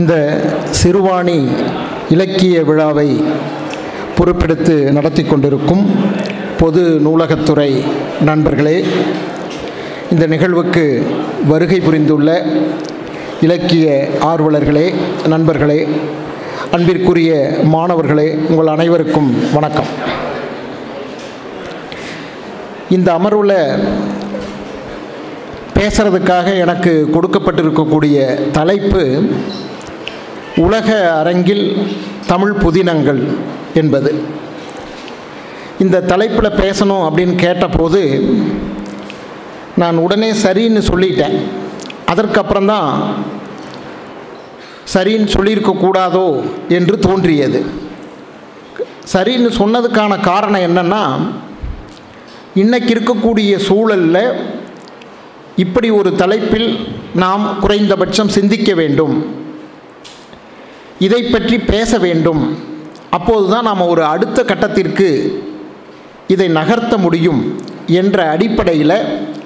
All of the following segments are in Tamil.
இந்த சிறுவாணி இலக்கிய விழாவை பொறுப்பெடுத்து நடத்தி கொண்டிருக்கும் பொது நூலகத்துறை நண்பர்களே இந்த நிகழ்வுக்கு வருகை புரிந்துள்ள இலக்கிய ஆர்வலர்களே நண்பர்களே அன்பிற்குரிய மாணவர்களே உங்கள் அனைவருக்கும் வணக்கம். இந்த அமர்வில் பேசுறதுக்காக எனக்கு கொடுக்கப்பட்டிருக்கக்கூடிய தலைப்பு உலக அரங்கில் தமிழ் புதினங்கள் என்பது. இந்த தலைப்பில் பேசணும் அப்படின்னு கேட்டபோது நான் உடனே சரின்னு சொல்லிட்டேன். அதற்கப்புறம்தான் சரின்னு சொல்லியிருக்கக்கூடாதோ என்று தோன்றியது. சரின்னு சொன்னதுக்கான காரணம் என்னென்னா இன்றைக்கு இருக்கக்கூடிய சூழலில் இப்படி ஒரு தலைப்பில் நாம் குறைந்தபட்சம் சிந்திக்க வேண்டும். இதை பற்றி பேச வேண்டும். அப்போது தான் நாம் ஒரு அடுத்த கட்டத்திற்கு இதை நகர்த்த முடியும் என்ற அடிப்படையில்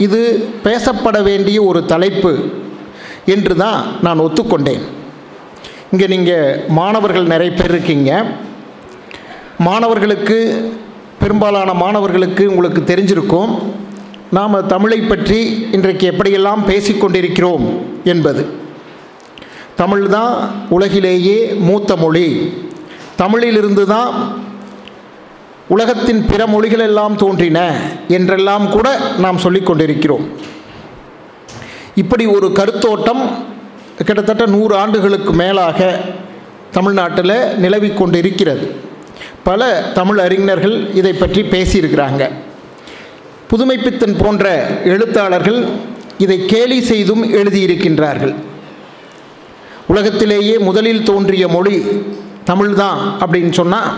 இது பேசப்பட வேண்டிய ஒரு தலைப்பு என்று தான் நான் ஒத்துக்கொண்டேன். இங்கே நீங்கள் மாணவர்கள் நிறைய பேர் இருக்கீங்க. மாணவர்களுக்கு பெரும்பாலான மாணவர்களுக்கு உங்களுக்கு தெரிஞ்சிருக்கும். நாம் தமிழை பற்றி இன்றைக்கு எப்படியெல்லாம் பேசிக்கொண்டிருக்கிறோம் என்பது. தமிழ் தான் உலகிலேயே மூத்த மொழி. தமிழிலிருந்து தான் உலகத்தின் பிற மொழிகள் எல்லாம் தோன்றின என்றெல்லாம் கூட நாம் சொல்லிக்கொண்டிருக்கிறோம் இப்படி ஒரு கருத்தோட்டம் கிட்டத்தட்ட நூறு ஆண்டுகளுக்கு மேலாக தமிழ்நாட்டில் நிலவி கொண்டிருக்கிறது. பல தமிழ் அறிஞர்கள் இதை பற்றி பேசியிருக்கிறாங்க. புதுமைப்பித்தன் போன்ற எழுத்தாளர்கள் இதை கேலி செய்தும் எழுதியிருக்கின்றார்கள். உலகத்திலேயே முதலில் தோன்றிய மொழி தமிழ்தான் அப்படின்னு சொன்னால்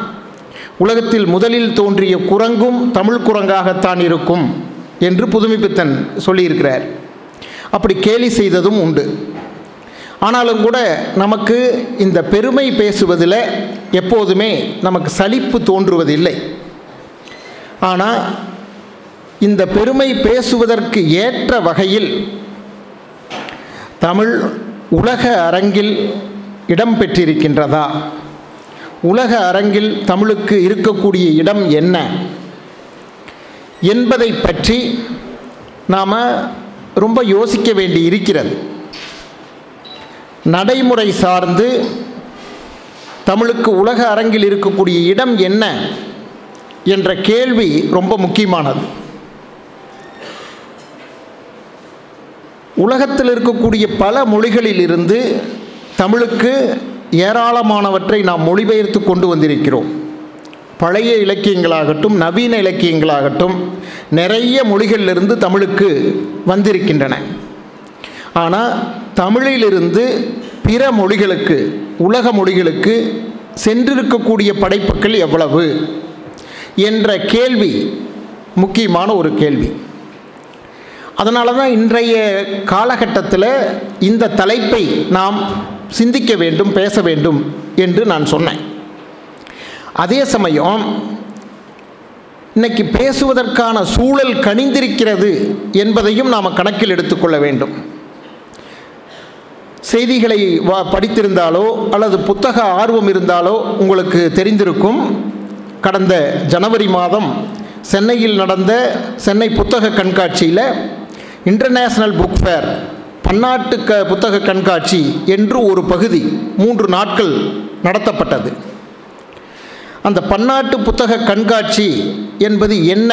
உலகத்தில் முதலில் தோன்றிய குரங்கும் தமிழ் குரங்காகத்தான் இருக்கும் என்று புதுமைப்பித்தன் சொல்லியிருக்கிறார். அப்படி கேலி செய்ததும் உண்டு. ஆனாலும் கூட நமக்கு இந்த பெருமை பேசுவதில் எப்போதுமே நமக்கு சலிப்பு தோன்றுவதில்லை. ஆனால் இந்த பெருமை பேசுவதற்கு ஏற்ற வகையில் தமிழ் உலக அரங்கில் இடம் பெற்றிருக்கின்றதா? உலக அரங்கில் தமிழுக்கு இருக்கக்கூடிய இடம் என்ன? என்பதை பற்றி நாம் ரொம்ப யோசிக்க வேண்டி இருக்கிறது. நடைமுறை சார்ந்து தமிழுக்கு உலக அரங்கில் இருக்கக்கூடிய இடம் என்ன? என்ற கேள்வி ரொம்ப முக்கியமானது. உலகத்தில் இருக்கக்கூடிய பல மொழிகளில் இருந்து தமிழுக்கு ஏராளமானவற்றை நாம் மொழிபெயர்த்து கொண்டு வந்திருக்கிறோம். பழைய இலக்கியங்களாகட்டும் நவீன இலக்கியங்களாகட்டும் நிறைய மொழிகளிலிருந்து தமிழுக்கு வந்திருக்கின்றன. ஆனால் தமிழிலிருந்து பிற மொழிகளுக்கு உலக மொழிகளுக்கு சென்றிருக்கக்கூடிய படைப்புகள் எவ்வளவு? என்ற கேள்வி முக்கியமான ஒரு கேள்வி. அதனால தான் இன்றைய காலகட்டத்தில் இந்த தலைப்பை நாம் சிந்திக்க வேண்டும் பேச வேண்டும் என்று நான் சொன்னேன். அதே சமயம் இன்னைக்கு பேசுவதற்கான சூழல் கணிந்திருக்கிறது என்பதையும் நாம் கணக்கில் எடுத்துக்கொள்ள வேண்டும். செய்திகளை வா படித்திருந்தாலோ அல்லது புத்தக ஆர்வம் இருந்தாலோ உங்களுக்கு தெரிந்திருக்கும் கடந்த ஜனவரி மாதம் சென்னையில் நடந்த சென்னை புத்தக கண்காட்சியில் இன்டர்நேஷ்னல் புக் ஃபேர் பன்னாட்டு க புத்தக கண்காட்சி என்று ஒரு பகுதி மூன்று நாட்கள் நடத்தப்பட்டது. அந்த பன்னாட்டு புத்தக கண்காட்சி என்பது என்ன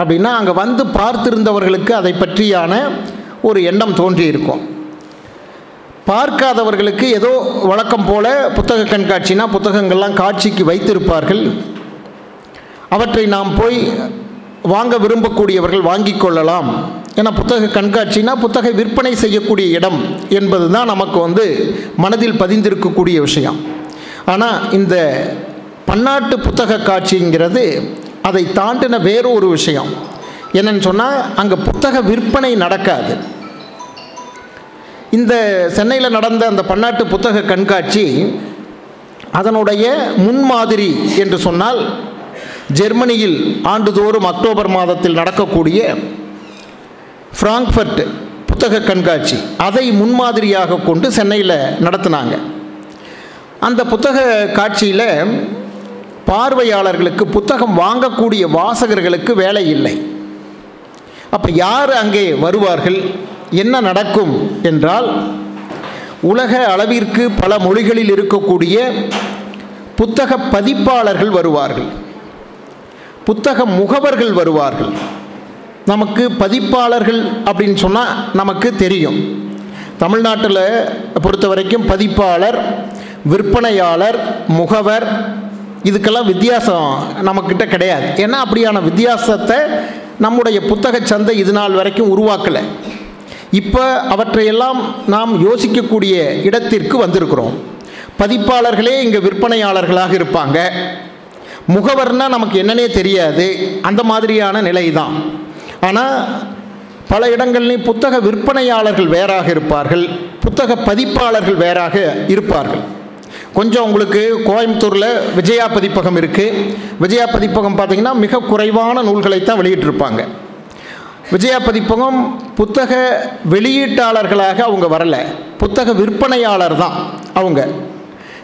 அப்படின்னா அங்கே வந்து பார்த்திருந்தவர்களுக்கு அதை பற்றியான ஒரு எண்ணம் தோன்றியிருக்கும். பார்க்காதவர்களுக்கு ஏதோ வழக்கம் போல புத்தக கண்காட்சினா புத்தகங்கள்லாம் காட்சிக்கு வைத்திருப்பார்கள். அவற்றை நாம் போய் வாங்க விரும்பக்கூடியவர்கள் வாங்கி கொள்ளலாம். ஏன்னா புத்தக கண்காட்சினா புத்தக விற்பனை செய்யக்கூடிய இடம் என்பது தான் நமக்கு வந்து மனதில் பதிந்திருக்கக்கூடிய விஷயம். ஆனால் இந்த பன்னாட்டு புத்தக காட்சிங்கிறது அதை தாண்டின வேறு ஒரு விஷயம். என்னன்னு சொன்னால் அங்கே புத்தக விற்பனை நடக்காது. இந்த சென்னையில் நடந்த அந்த பன்னாட்டு புத்தக கண்காட்சி அதனுடைய முன்மாதிரி என்று சொன்னால் ஜெர்மனியில் ஆண்டுதோறும் அக்டோபர் மாதத்தில் நடக்கக்கூடிய ஃப்ராங்க்ஃபர்ட் புத்தக கண்காட்சி அதை முன்மாதிரியாக கொண்டு சென்னையில் நடத்தினாங்க. அந்த புத்தக காட்சியில் பார்வையாளர்களுக்கு புத்தகம் வாங்கக்கூடிய வாசகர்களுக்கு வேலை இல்லை. அப்போ யார் அங்கே வருவார்கள்? என்ன நடக்கும் என்றால் உலக அளவிற்கு பல மொழிகளில் இருக்கக்கூடிய புத்தக பதிப்பாளர்கள் வருவார்கள். புத்தக முகவர்கள் வருவார்கள். நமக்கு பதிப்பாளர்கள் அப்படின்னு சொன்னால் நமக்கு தெரியும். தமிழ்நாட்டில் பொறுத்த வரைக்கும் பதிப்பாளர் விற்பனையாளர் முகவர் இதுக்கெல்லாம் வித்தியாசம் நம்மக்கிட்ட கிடையாது. ஏன்னா அப்படியான வித்தியாசத்தை நம்முடைய புத்தக சந்தை இது நாள் வரைக்கும் உருவாக்கலை. இப்போ அவற்றையெல்லாம் நாம் யோசிக்கக்கூடிய இடத்திற்கு வந்திருக்கிறோம். பதிப்பாளர்களே இங்கே விற்பனையாளர்களாக இருப்பாங்க. முகவர்னால் நமக்கு என்னன்னே தெரியாது. அந்த மாதிரியான நிலை தான் ஆனால் பல இடங்கள்லையும் புத்தக விற்பனையாளர்கள் வேறாக இருப்பார்கள் புத்தக பதிப்பாளர்கள் வேறாக இருப்பார்கள். கொஞ்சம் உங்களுக்கு கோயம்புத்தூரில் விஜயா பதிப்பகம் இருக்குது விஜயா பதிப்பகம் பார்த்திங்கன்னா மிக குறைவான நூல்களை தான் வெளியிட்டிருப்பாங்க. விஜயா பதிப்பகம் புத்தக வெளியீட்டாளர்களாக அவங்க வரலை. புத்தக விற்பனையாளர் தான் அவங்க.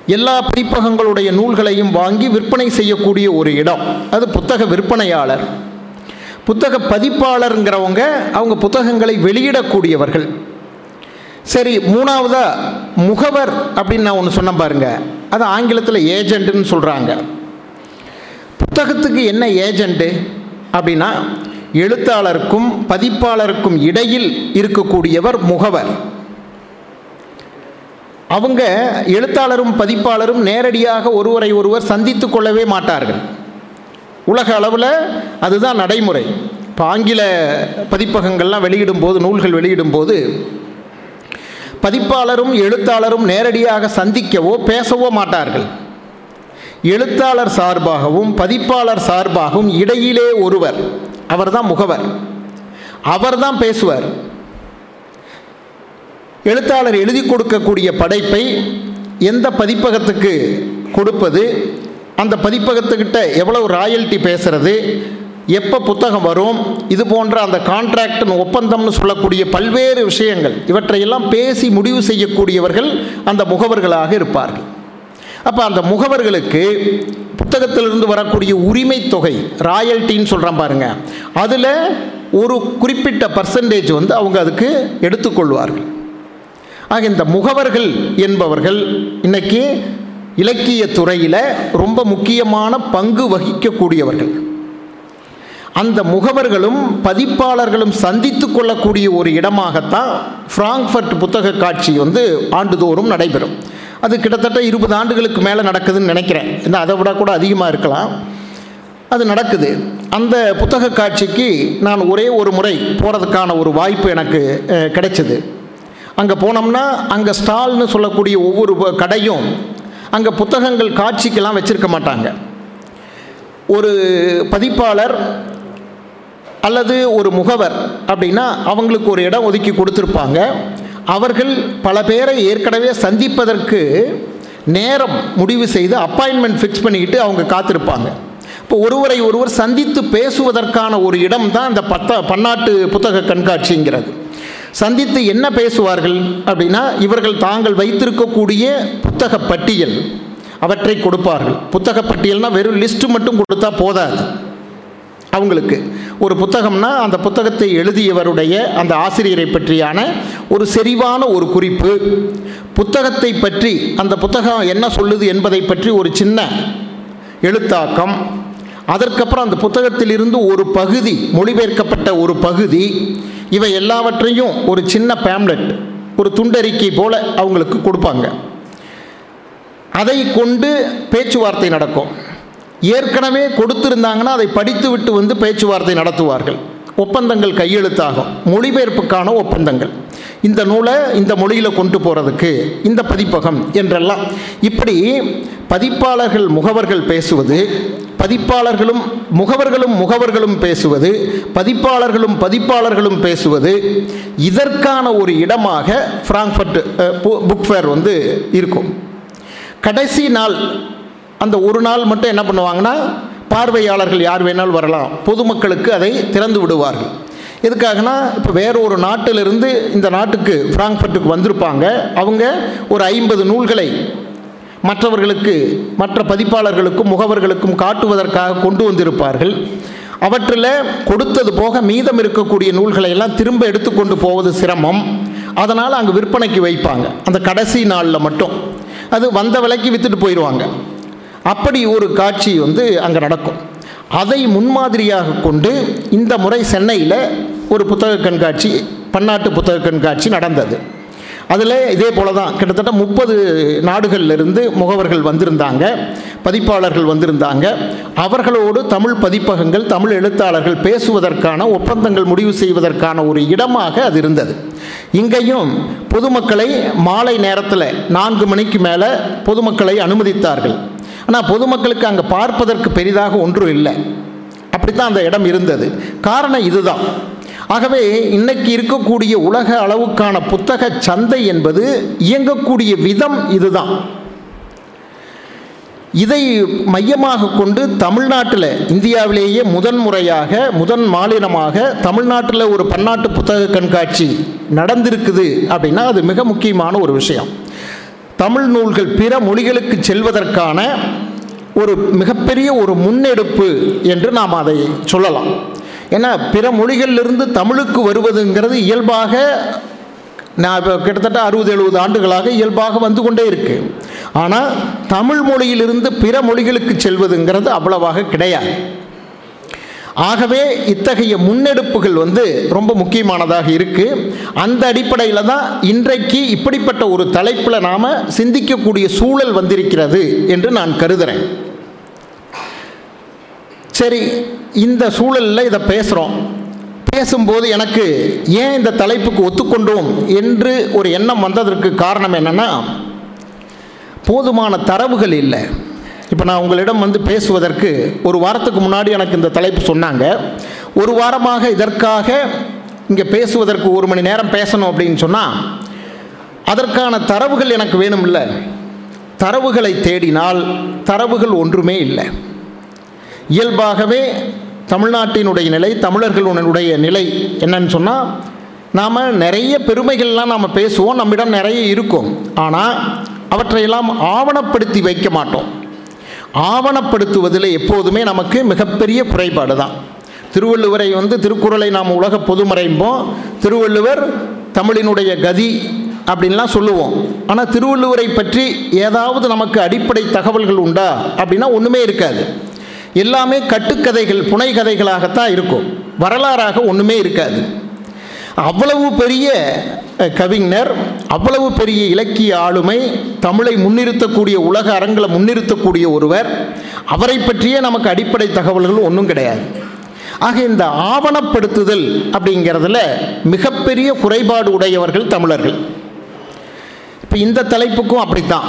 எல்லா பதிப்பகங்களுடைய நூல்களையும் வாங்கி விற்பனை செய்யக்கூடிய ஒரு இடம். அது புத்தக விற்பனையாளர். புத்தக பதிப்பாளருங்கிறவங்க அவங்க புத்தகங்களை வெளியிடக்கூடியவர்கள். சரி மூணாவதாக முகவர் அப்படின்னு நான் ஒன்று சொன்னேன் பாருங்க. அது ஆங்கிலத்தில் ஏஜென்ட்டுன்னு சொல்கிறாங்க புத்தகத்துக்கு என்ன ஏஜெண்ட்டு அப்படின்னா எழுத்தாளருக்கும் பதிப்பாளருக்கும் இடையில் இருக்கக்கூடியவர் முகவர். அவங்க எழுத்தாளரும் பதிப்பாளரும் நேரடியாக ஒருவரை ஒருவர் சந்தித்து கொள்ளவே மாட்டார்கள். உலக அளவில் அதுதான் நடைமுறை. இப்போ ஆங்கில பதிப்பகங்கள்லாம் வெளியிடும்போது நூல்கள் வெளியிடும்போது பதிப்பாளரும் எழுத்தாளரும் நேரடியாக சந்திக்கவோ பேசவோ மாட்டார்கள். எழுத்தாளர் சார்பாகவும் பதிப்பாளர் சார்பாகவும் இடையிலே ஒருவர் அவர்தான் முகவர். அவர்தான் பேசுவார். எழுத்தாளர் எழுதி கொடுக்கக்கூடிய படைப்பை எந்த பதிப்பகத்துக்கு கொடுப்பது? அந்த பதிப்பகத்துக்கிட்ட எவ்வளவு ராயல்ட்டி பேசுறது எப்போ புத்தகம் வரும் இது போன்ற அந்த கான்ட்ராக்ட் ஒப்பந்தம்னு சொல்லக்கூடிய பல்வேறு விஷயங்கள் இவற்றையெல்லாம் பேசி முடிவு செய்யக்கூடியவர்கள் அந்த முகவர்களாக இருப்பார்கள். அப்போ அந்த முகவர்களுக்கு புத்தகத்திலிருந்து வரக்கூடிய உரிமை தொகை ராயல்ட்டின்னு சொல்கிறான் பாருங்க அதில் ஒரு குறிப்பிட்ட பர்சன்டேஜ் வந்து அவங்க அதுக்கு எடுத்துக்கொள்வார்கள். ஆக இந்த முகவர்கள் என்பவர்கள் இன்றைக்கி இலக்கிய துறையில் ரொம்ப முக்கியமான பங்கு வகிக்கக்கூடியவர்கள். அந்த முகவர்களும் பதிப்பாளர்களும் சந்தித்து கொள்ளக்கூடிய ஒரு இடமாகத்தான் ஃப்ராங்க்ஃபர்ட் புத்தக காட்சி வந்து ஆண்டுதோறும் நடைபெறும். அது கிட்டத்தட்ட இருபது ஆண்டுகளுக்கு மேலே நடக்குதுன்னு நினைக்கிறேன். இந்த அதை விட கூட அதிகமாக இருக்கலாம். அது நடக்குது. அந்த புத்தக காட்சிக்கு நான் ஒரே ஒரு முறை போகிறதுக்கான ஒரு வாய்ப்பு எனக்கு கிடைச்சிது கிடைச்சது. அங்கே போனோம்னா அங்கே ஸ்டால்னு சொல்லக்கூடிய ஒவ்வொரு கடையும் அங்கே புத்தகங்கள் காட்சிக்கெல்லாம் வச்சுருக்க மாட்டாங்க. ஒரு பதிப்பாளர் அல்லது ஒரு முகவர் அப்படின்னா அவங்களுக்கு ஒரு இடம் ஒதுக்கி கொடுத்துருப்பாங்க. அவர்கள் பல பேரை ஏற்கனவே சந்திப்பதற்கு நேரம் முடிவு செய்து அப்பாயின்மெண்ட் ஃபிக்ஸ் பண்ணிக்கிட்டு அவங்க காத்திருப்பாங்க. இப்போ ஒருவரை ஒருவர் சந்தித்து பேசுவதற்கான ஒரு இடம் தான் இந்த பத்த பன்னாட்டு புத்தக கண்காட்சிங்கிறது. சந்தித்து என்ன பேசுவார்கள் அப்படின்னா இவர்கள் தாங்கள் வைத்திருக்கக்கூடிய புத்தக பட்டியல் அவற்றை கொடுப்பார்கள். புத்தக பட்டியல்னால் வெறும் லிஸ்ட்டு மட்டும் கொடுத்தா போதாது. அவங்களுக்கு ஒரு புத்தகம்னா அந்த புத்தகத்தை எழுதியவருடைய அந்த ஆசிரியரை பற்றியான ஒரு செறிவான ஒரு குறிப்பு. புத்தகத்தை பற்றி அந்த புத்தகம் என்ன சொல்லுது என்பதை பற்றி ஒரு சின்ன எழுத்தாக்கம். அதற்கப்புறம் அந்த புத்தகத்திலிருந்து ஒரு பகுதி மொழிபெயர்க்கப்பட்ட ஒரு பகுதி இவை எல்லாவற்றையும் ஒரு சின்ன பேம்லெட் ஒரு துண்டறிக்கை போல அவங்களுக்கு கொடுப்பாங்க. அதை கொண்டு பேச்சுவார்த்தை நடக்கும். ஏற்கனவே கொடுத்துருந்தாங்கன்னா அதை படித்து விட்டு வந்து பேச்சுவார்த்தை நடத்துவார்கள். ஒப்பந்தங்கள் கையெழுத்தாகும். மொழிபெயர்ப்புக்கான ஒப்பந்தங்கள். இந்த நூலை இந்த மொழியில் கொண்டு போகிறதுக்கு இந்த பதிப்பகம் என்றெல்லாம் இப்படி பதிப்பாளர்கள் முகவர்கள் பேசுவது பதிப்பாளர்களும் முகவர்களும் முகவர்களும் பேசுவது பதிப்பாளர்களும் பதிப்பாளர்களும் பேசுவது இதற்கான ஒரு இடமாக ஃப்ராங்க்ஃபர்ட் புக் ஃபேர் வந்து இருக்கும். கடைசி நாள் அந்த ஒரு நாள் மட்டும் என்ன பண்ணுவாங்கன்னா பார்வையாளர்கள் யார் வேணாலும் வரலாம். பொதுமக்களுக்கு அதை திறந்து விடுவார்கள். எதுக்காகனா இப்போ வேறு ஒரு நாட்டிலிருந்து இந்த நாட்டுக்கு ஃப்ராங்க்ஃபர்ட்டுக்கு வந்திருப்பாங்க. அவங்க ஒரு ஐம்பது நூல்களை மற்றவர்களுக்கு மற்ற பதிப்பாளர்களுக்கும் முகவர்களுக்கும் காட்டுவதற்காக கொண்டு வந்திருப்பார்கள். அவற்றில் கொடுத்தது போக மீதம் இருக்கக்கூடிய நூல்களை எல்லாம் திரும்ப எடுத்துக்கொண்டு போவது சிரமம். அதனால் அங்கே விற்பனைக்கு வைப்பாங்க. அந்த கடைசி நாளில் மட்டும். அது வந்த விலைக்கு விற்றுட்டு போயிடுவாங்க அப்படி ஒரு காட்சி வந்து அங்கே நடக்கும். அதை முன்மாதிரியாக கொண்டு இந்த முறை சென்னையில் ஒரு புத்தக கண்காட்சி பன்னாட்டு புத்தக கண்காட்சி நடந்தது. அதில் இதே போல தான் கிட்டத்தட்ட முப்பது நாடுகளிலிருந்து முகவர்கள் வந்திருந்தாங்க பதிப்பாளர்கள் வந்திருந்தாங்க. அவர்களோடு தமிழ் பதிப்பகங்கள் தமிழ் எழுத்தாளர்கள் பேசுவதற்கான ஒப்பந்தங்கள் முடிவு செய்வதற்கான ஒரு இடமாக அது இருந்தது. இங்கேயும் பொதுமக்களை மாலை நேரத்தில் நான்கு மணிக்கு மேலே பொதுமக்களை அனுமதித்தார்கள். ஆனால் பொதுமக்களுக்கு அங்கே பார்ப்பதற்கு பெரிதாக ஒன்றும் இல்லை. அப்படித்தான் அந்த இடம் இருந்தது. காரணம் இதுதான். ஆகவே இன்னைக்கு இருக்கக்கூடிய உலக அளவுக்கான புத்தக சந்தை என்பது இயங்கக்கூடிய விதம் இதுதான். இதை மையமாக கொண்டு தமிழ்நாட்டில் இந்தியாவிலேயே முதன்முறையாக முதன் மாநிலமாக தமிழ்நாட்டில் ஒரு பன்னாட்டு புத்தக கண்காட்சி நடந்திருக்குது அப்படின்னா அது மிக முக்கியமான ஒரு விஷயம். தமிழ் நூல்கள் பிற மொழிகளுக்கு செல்வதற்கான ஒரு மிகப்பெரிய ஒரு முன்னெடுப்பு என்று நாம் அதை சொல்லலாம். ஏன்னா பிற மொழிகளிலிருந்து தமிழுக்கு வருவதுங்கிறது இயல்பாக நான் இப்போ கிட்டத்தட்ட அறுபது எழுபது ஆண்டுகளாக இயல்பாக வந்து கொண்டே இருக்கு. ஆனால் தமிழ் மொழியிலிருந்து பிற மொழிகளுக்கு செல்வதுங்கிறது அவ்வளவாக கிடையாது. ஆகவே இத்தகைய முன்னெடுப்புகள் வந்து ரொம்ப முக்கியமானதாக இருக்குது அந்த அடிப்படையில் தான் இன்றைக்கு இப்படிப்பட்ட ஒரு தலைப்பில் நாம் சிந்திக்கக்கூடிய சூழல் வந்திருக்கிறது என்று நான் கருதுகிறேன் சரி இந்த சூழலில் இதை பேசுகிறோம் பேசும்போது எனக்கு ஏன் இந்த தலைப்புக்கு ஒத்துக்கொண்டோம் என்று ஒரு எண்ணம் வந்ததற்கு காரணம் என்னென்னா போதுமான தரவுகள் இல்லை. இப்போ நான் உங்களிடம் வந்து பேசுவதற்கு ஒரு வாரத்துக்கு முன்னாடி எனக்கு இந்த தலைப்பு சொன்னாங்க. ஒரு வாரமாக இதற்காக இங்கே பேசுவதற்கு ஒரு மணி நேரம் பேசணும் அப்படின்னு சொன்னால் அதற்கான தரவுகள் எனக்கு வேணும்ல. தரவுகளை தேடினால் தரவுகள் ஒன்றுமே இல்லை. இயல்பாகவே தமிழ்நாட்டினுடைய நிலை தமிழர்களுடைய நிலை என்னன்னு சொன்னால் நாம் நிறைய பெருமைகள்லாம் நாம் பேசுவோம் நம்மிடம் நிறைய இருக்கும். ஆனால் அவற்றையெல்லாம் ஆவணப்படுத்தி வைக்க மாட்டோம். ஆவணப்படுத்துவதில் எப்போதுமே நமக்கு மிகப்பெரிய குறைபாடு தான். திருவள்ளுவரை வந்து திருக்குறளை நாம் உலக பொதுமறைம்போம் திருவள்ளுவர் தமிழினுடைய கதி அப்படின்லாம் சொல்லுவோம். ஆனால் திருவள்ளுவரை பற்றி ஏதாவது நமக்கு அடிப்படை தகவல்கள் உண்டா அப்படின்னா ஒன்றுமே இருக்காது. எல்லாமே கட்டுக்கதைகள் புனை கதைகளாகத்தான் இருக்கும். வரலாறாக ஒன்றுமே இருக்காது. அவ்வளவு பெரிய கவிஞர் அவ்வளவு பெரிய இலக்கிய ஆளுமை தமிழை முன்னிறுத்தக்கூடிய உலக அரங்களை முன்னிறுத்தக்கூடிய ஒருவர். அவரை பற்றியே நமக்கு அடிப்படை தகவல்கள் ஒன்றும் கிடையாது. ஆக இந்த ஆவணப்படுத்துதல் அப்படிங்கிறதுல மிகப்பெரிய குறைபாடு உடையவர்கள் தமிழர்கள். இப்போ இந்த தலைப்புக்கும் அப்படித்தான்.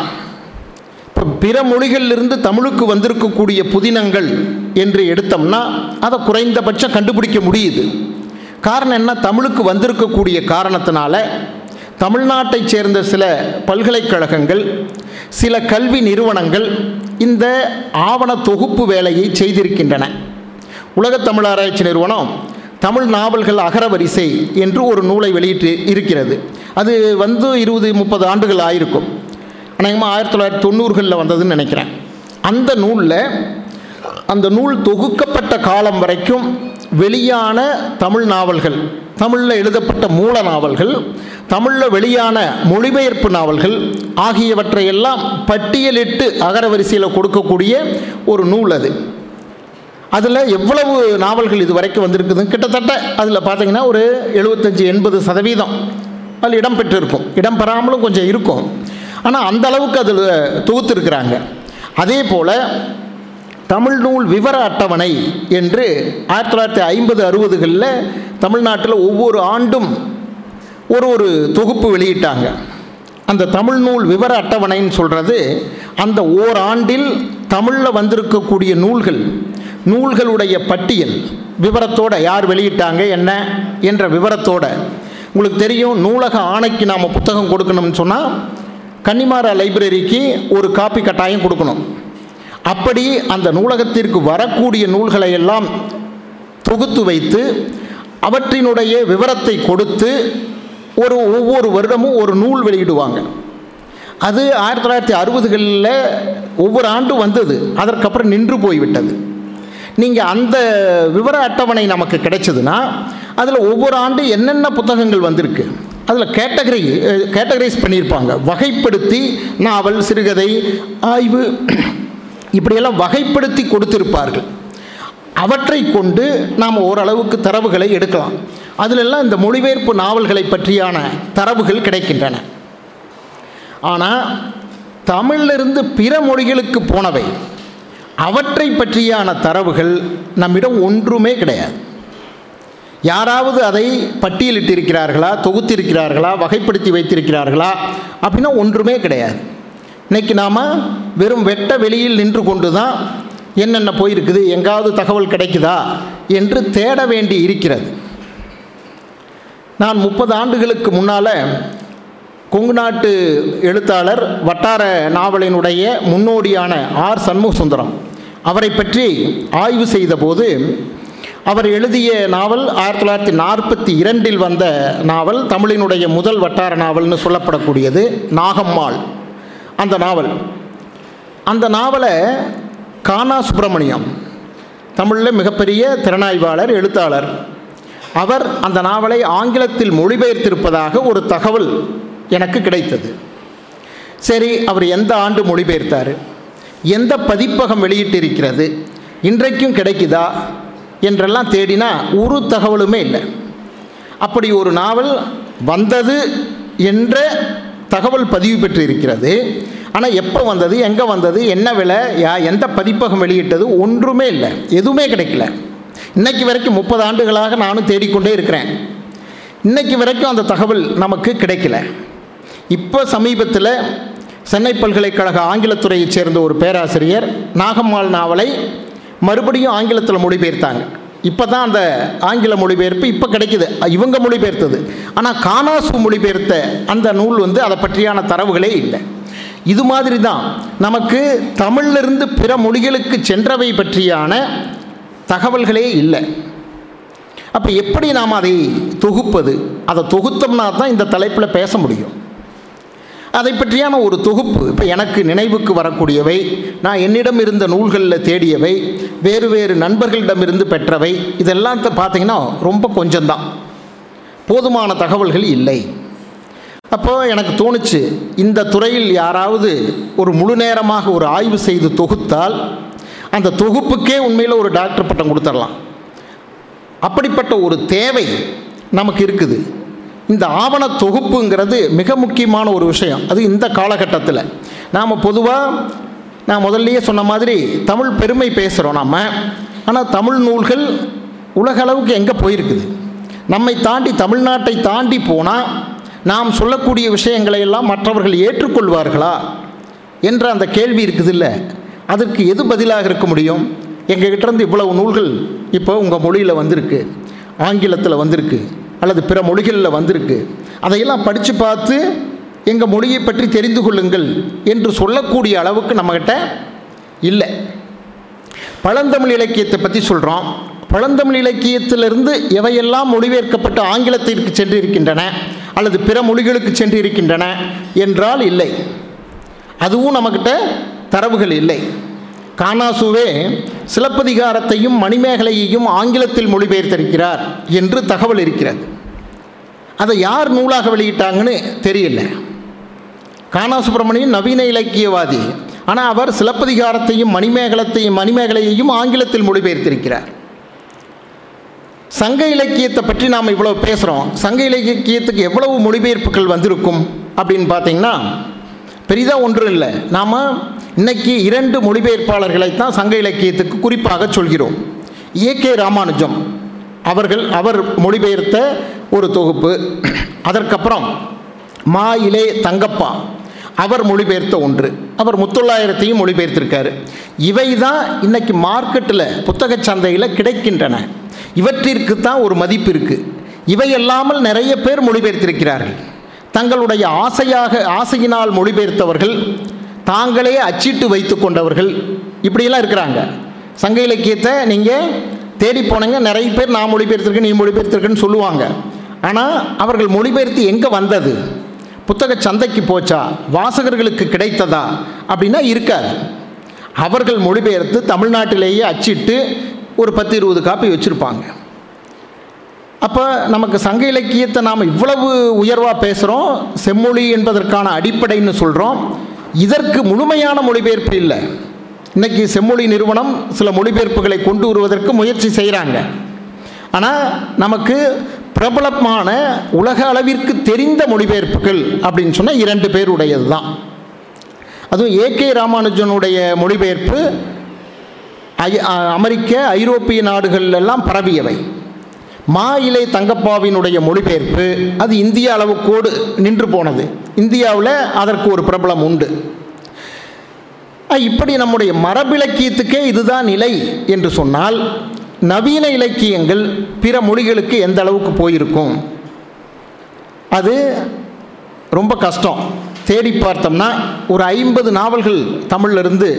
இப்போ பிற மொழிகளிலிருந்து தமிழுக்கு வந்திருக்கக்கூடிய புதினங்கள் என்று எடுத்தோம்னா அதை குறைந்தபட்சம் கண்டுபிடிக்க முடியுது. காரணம் என்ன? தமிழுக்கு வந்திருக்கக்கூடிய காரணத்தினால தமிழ்நாட்டை சேர்ந்த சில பல்கலைக்கழகங்கள் சில கல்வி நிறுவனங்கள் இந்த ஆவண தொகுப்பு வேலையை செய்திருக்கின்றன. உலகத் தமிழ் ஆராய்ச்சி நிறுவனம் தமிழ் நாவல்கள் அகரவரிசை என்று ஒரு நூலை வெளியிட்டு இருக்கிறது. அது வந்து இருபது முப்பது ஆண்டுகள் ஆயிருக்கும். அநேகமாக ஆயிரத்தி தொள்ளாயிரத்தி தொண்ணூறுகளில் வந்ததுன்னு நினைக்கிறேன். அந்த நூலில் அந்த நூல் தொகுக்கப்பட்ட காலம் வரைக்கும் வெளியான தமிழ் நாவல்கள் தமிழில் எழுதப்பட்ட மூல நாவல்கள் தமிழில் வெளியான மொழிபெயர்ப்பு நாவல்கள் ஆகியவற்றையெல்லாம் பட்டியலிட்டு அகரவரிசையில் கொடுக்கக்கூடிய ஒரு நூல் அது. அதில் எவ்வளவு நாவல்கள் இது வரைக்கும் வந்திருக்குது கிட்டத்தட்ட அதில் பார்த்திங்கன்னா ஒரு எழுபத்தஞ்சி எண்பது சதவீதம் அதில் இடம் பெற்றிருக்கும். இடம் பெறாமலும் கொஞ்சம் இருக்கும். ஆனால் அந்த அளவுக்கு அதில் தொகுத்துருக்குறாங்க. அதே போல் தமிழ் நூல் விவர அட்டவணை என்று ஆயிரத்தி தொள்ளாயிரத்தி ஐம்பது அறுபதுகளில் தமிழ்நாட்டில் ஒவ்வொரு ஆண்டும் ஒரு ஒரு தொகுப்பு வெளியிட்டாங்க. அந்த தமிழ் நூல் விவர அட்டவணைன்னு சொல்கிறது அந்த ஓராண்டில் தமிழில் வந்திருக்கக்கூடிய நூல்கள் நூல்களுடைய பட்டியல் விவரத்தோட யார் வெளியிட்டாங்க என்ன என்ற விவரத்தோட. உங்களுக்கு தெரியும் நூலக ஆணைக்கு நாம் புத்தகம் கொடுக்கணும்னு சொன்னால் கன்னிமாரா லைப்ரரிக்கு ஒரு காப்பி கட்டாயம் கொடுக்கணும். அப்படி அந்த நூலகத்திற்கு வரக்கூடிய நூல்களை எல்லாம் தொகுத்து வைத்து அவற்றினுடைய விவரத்தை கொடுத்து ஒரு ஒவ்வொரு வருடமும் ஒரு நூல் வெளியிடுவாங்க. அது ஆயிரத்தி தொள்ளாயிரத்தி அறுபதுகளில் ஒவ்வொரு ஆண்டும் வந்தது. அதற்கப்புறம் நின்று போய்விட்டது. நீங்கள் அந்த விவர அட்டவணை நமக்கு கிடைச்சதுன்னா அதில் ஒவ்வொரு ஆண்டு என்னென்ன புத்தகங்கள் வந்திருக்கு அதில் கேட்டகரி கேட்டகரைஸ் பண்ணியிருப்பாங்க. வகைப்படுத்தி நாவல் சிறுகதை ஆய்வு இப்படியெல்லாம் வகைப்படுத்தி கொடுத்திருப்பார்கள். அவற்றை கொண்டு நாம் ஓரளவுக்கு தரவுகளை எடுக்கலாம். அதிலெல்லாம் இந்த மொழிபெயர்ப்பு நாவல்களை பற்றியான தரவுகள் கிடைக்கின்றன. ஆனால் தமிழிலிருந்து பிற மொழிகளுக்கு போனவை அவற்றை பற்றியான தரவுகள் நம்மிடம் ஒன்றுமே கிடையாது. யாராவது அதை பட்டியலிட்டிருக்கிறார்களா தொகுத்திருக்கிறார்களா வகைப்படுத்தி வைத்திருக்கிறார்களா அப்படின்னா ஒன்றுமே கிடையாது. இன்னைக்கு நாம் வெறும் வெட்ட வெளியில் நின்று கொண்டு தான் என்னென்ன போயிருக்குது எங்காவது தகவல் கிடைக்குதா என்று தேட வேண்டி இருக்கிறது. நான் முப்பது ஆண்டுகளுக்கு முன்னால் கொங்கு நாட்டு எழுத்தாளர் வட்டார நாவலினுடைய முன்னோடியான ஆர் சண்முக சுந்தரம் அவரை பற்றி ஆய்வு செய்தபோது அவர் எழுதிய நாவல் ஆயிரத்தி தொள்ளாயிரத்தி நாற்பத்தி இரண்டில் வந்த நாவல் தமிழினுடைய முதல் வட்டார நாவல்னு சொல்லப்படக்கூடியது நாகம்மாள். அந்த நாவல். அந்த நாவலை கானா சுப்பிரமணியம் தமிழில் மிகப்பெரிய திறனாய்வாளர் எழுத்தாளர். அவர் அந்த நாவலை ஆங்கிலத்தில் மொழிபெயர்த்திருப்பதாக ஒரு தகவல் எனக்கு கிடைத்தது. சரி அவர் எந்த ஆண்டு மொழிபெயர்த்தார்? எந்த பதிப்பகம் வெளியிட்டிருக்கிறது? இன்றைக்கும் கிடைக்குதா? என்றெல்லாம் தேடினா ஒரு தகவலுமே இல்லை. அப்படி ஒரு நாவல் வந்தது என்ற தகவல் பதிவு பெற்று இருக்கிறது ஆனால் எப்போ வந்தது எங்கே வந்தது என்ன விலை யா எந்த பதிப்பகம் வெளியிட்டது ஒன்றுமே இல்லை. எதுவுமே கிடைக்கல. இன்றைக்கு வரைக்கும் முப்பது ஆண்டுகளாக நானும் தேடிக்கொண்டே இருக்கிறேன். இன்றைக்கு வரைக்கும் அந்த தகவல் நமக்கு கிடைக்கல. இப்போ சமீபத்தில் சென்னை பல்கலைக்கழக ஆங்கிலத்துறையைச் சேர்ந்த ஒரு பேராசிரியர் நாகம்மாள் நாவலை மறுபடியும் ஆங்கிலத்தில் மொழிபெயர்த்தாங்க. இப்போ தான் அந்த ஆங்கில மொழிபெயர்ப்பு இப்போ கிடைக்குது. இவங்க மொழிபெயர்த்தது. ஆனால் கானாசு மொழிபெயர்த்த அந்த நூல் வந்து அதை பற்றியான தரவுகளே இல்லை. இது மாதிரி தான் நமக்கு தமிழிலிருந்து பிற மொழிகளுக்கு சென்றவை பற்றியான தகவல்களே இல்லை. அப்போ எப்படி நாம் அதை தொகுப்பது? அதை தொகுத்தோம்னா தான் இந்த தலைப்பில் பேச முடியும். அதை பற்றியான ஒரு தொகுப்பு இப்போ எனக்கு நினைவுக்கு வரக்கூடியவை நான் என்னிடம் இருந்த நூல்களில் தேடியவை வேறு வேறு நண்பர்களிடமிருந்து பெற்றவை இதெல்லாம் பார்த்தீங்கன்னா ரொம்ப கொஞ்சம்தான். போதுமான தகவல்கள் இல்லை. அப்போது எனக்கு தோணுச்சு இந்த துறையில் யாராவது ஒரு முழு நேரமாக ஒரு ஆய்வு செய்து தொகுத்தால் அந்த தொகுப்புக்கே உண்மையில் ஒரு டாக்டர் பட்டம் கொடுத்துடலாம் அப்படிப்பட்ட ஒரு தேவை நமக்கு இருக்குது. இந்த ஆவண தொகுப்புங்கிறது மிக முக்கியமான ஒரு விஷயம். அது இந்த காலகட்டத்தில். நாம் பொதுவாக நான் முதல்லையே சொன்ன மாதிரி தமிழ் பெருமை பேசுகிறோம் நாம். ஆனால் தமிழ் நூல்கள் உலகளவுக்கு எங்கே போயிருக்குது? நம்மை தாண்டி தமிழ்நாட்டை தாண்டி போனால் நாம் சொல்லக்கூடிய விஷயங்களை எல்லாம் மற்றவர்கள் ஏற்றுக்கொள்வார்களா? என்ற அந்த கேள்வி இருக்குதுல்ல. அதற்கு எது பதிலாக இருக்க முடியும்? எங்ககிட்டருந்து இவ்வளவு நூல்கள் இப்போ உங்கள் மொழியில் வந்திருக்கு. ஆங்கிலத்தில் வந்திருக்கு. அல்லது பிற மொழிகளில் வந்திருக்கு. அதையெல்லாம் படித்து பார்த்து எங்கள் மொழியை பற்றி தெரிந்து கொள்ளுங்கள் என்று சொல்லக்கூடிய அளவுக்கு நம்மக்கிட்ட இல்லை. பழந்தமிழ் இலக்கியத்தை பற்றி சொல்கிறோம் பழந்தமிழ் இலக்கியத்திலிருந்து எவையெல்லாம் மொழிபெயர்க்கப்பட்டு ஆங்கிலத்திற்கு சென்று இருக்கின்றன அல்லது பிற மொழிகளுக்கு சென்று இருக்கின்றன என்றால் இல்லை. அதுவும் நம்மக்கிட்ட தரவுகள் இல்லை. கானாசுவே சிலப்பதிகாரத்தையும் மணிமேகலையையும் ஆங்கிலத்தில் மொழிபெயர்த்திருக்கிறார் என்று தகவல் இருக்கிறது. அதை யார் நூலாக வெளியிட்டாங்கன்னு தெரியல. கானா சுப்பிரமணியன் நவீன இலக்கியவாதி. ஆனால் அவர் சிலப்பதிகாரத்தையும் மணிமேகலத்தையும் மணிமேகலையையும் ஆங்கிலத்தில் மொழிபெயர்த்திருக்கிறார். சங்க இலக்கியத்தை பற்றி நாம் இவ்வளோ பேசுகிறோம் சங்க இலக்கியத்துக்கு எவ்வளவு மொழிபெயர்ப்புகள் வந்திருக்கும் அப்படின்னு பார்த்தீங்கன்னா பெரிதாக ஒன்றும் இல்லை. நாம் இன்னைக்கு இரண்டு மொழிபெயர்ப்பாளர்களை தான் சங்க இலக்கியத்துக்கு குறிப்பாக சொல்கிறோம். ஏ. கே. ராமானுஜம். அவர்கள் அவர் மொழிபெயர்த்த ஒரு தொகுப்பு. அதற்கப்புறம் மா இலே தங்கப்பா. அவர் மொழிபெயர்த்த ஒன்று. அவர் முத்தொள்ளாயிரத்தையும் மொழிபெயர்த்திருக்காரு. இவை தான் இன்றைக்கி மார்க்கெட்டில் புத்தகச் சந்தையில் கிடைக்கின்றன. இவற்றிற்கு தான் ஒரு மதிப்பு இருக்குது இவையல்லாமல் நிறைய பேர் மொழிபெயர்த்திருக்கிறார்கள். தங்களுடைய ஆசையாக ஆசையினால் மொழிபெயர்த்தவர்கள் தாங்களே அச்சிட்டு வைத்து கொண்டவர்கள் இப்படியெல்லாம் இருக்கிறாங்க. சங்க இலக்கியத்தை நீங்கள் தேடி போனீங்க நிறைய பேர் நான் மொழிபெயர்த்திருக்கேன் நீ மொழிபெயர்த்திருக்கேன்னு சொல்லுவாங்க. ஆனால் அவர்கள் மொழிபெயர்த்து எங்கே வந்தது? புத்தக சந்தைக்கு போச்சா? வாசகர்களுக்கு கிடைத்ததா? அப்படின்னா இருக்காது. அவர்கள் மொழிபெயர்த்து தமிழ்நாட்டிலேயே அச்சிட்டு ஒரு பத்து இருபது காப்பி வச்சுருப்பாங்க. அப்போ நமக்கு சங்க இலக்கியத்தை நாம் இவ்வளவு உயர்வாக பேசுகிறோம் செம்மொழி என்பதற்கான அடிப்படைன்னு சொல்கிறோம் இதற்கு முழுமையான மொழிபெயர்ப்பு இல்லை. இன்றைக்கி செம்மொழி நிறுவனம் சில மொழிபெயர்ப்புகளை கொண்டு வருவதற்கு முயற்சி செய்கிறாங்க ஆனால் நமக்கு பிரபலமான உலக அளவிற்கு தெரிந்த மொழிபெயர்ப்புகள் அப்படின்னு சொன்னால் இரண்டு பேருடையது தான். அதுவும் ஏகே ராமானுஜனுடைய மொழிபெயர்ப்பு ஐ- அமெரிக்க ஐரோப்பிய நாடுகளெல்லாம் பரவியவை. மா இலை தங்கப்பாவினுடைய மொழிபெயர்ப்பு அது இந்திய அளவுக்கோடு நின்று போனது. இந்தியாவில் அதற்கு ஒரு பிரபலம் உண்டு. இப்படி நம்முடைய மரபிலக்கியத்துக்கே இதுதான் நிலை என்று சொன்னால் நவீன இலக்கியங்கள் பிற மொழிகளுக்கு எந்த அளவுக்கு போயிருக்கும்? அது ரொம்ப கஷ்டம். தேடி பார்த்தோம்னா ஒரு ஐம்பது நாவல்கள் தமிழ்லருந்து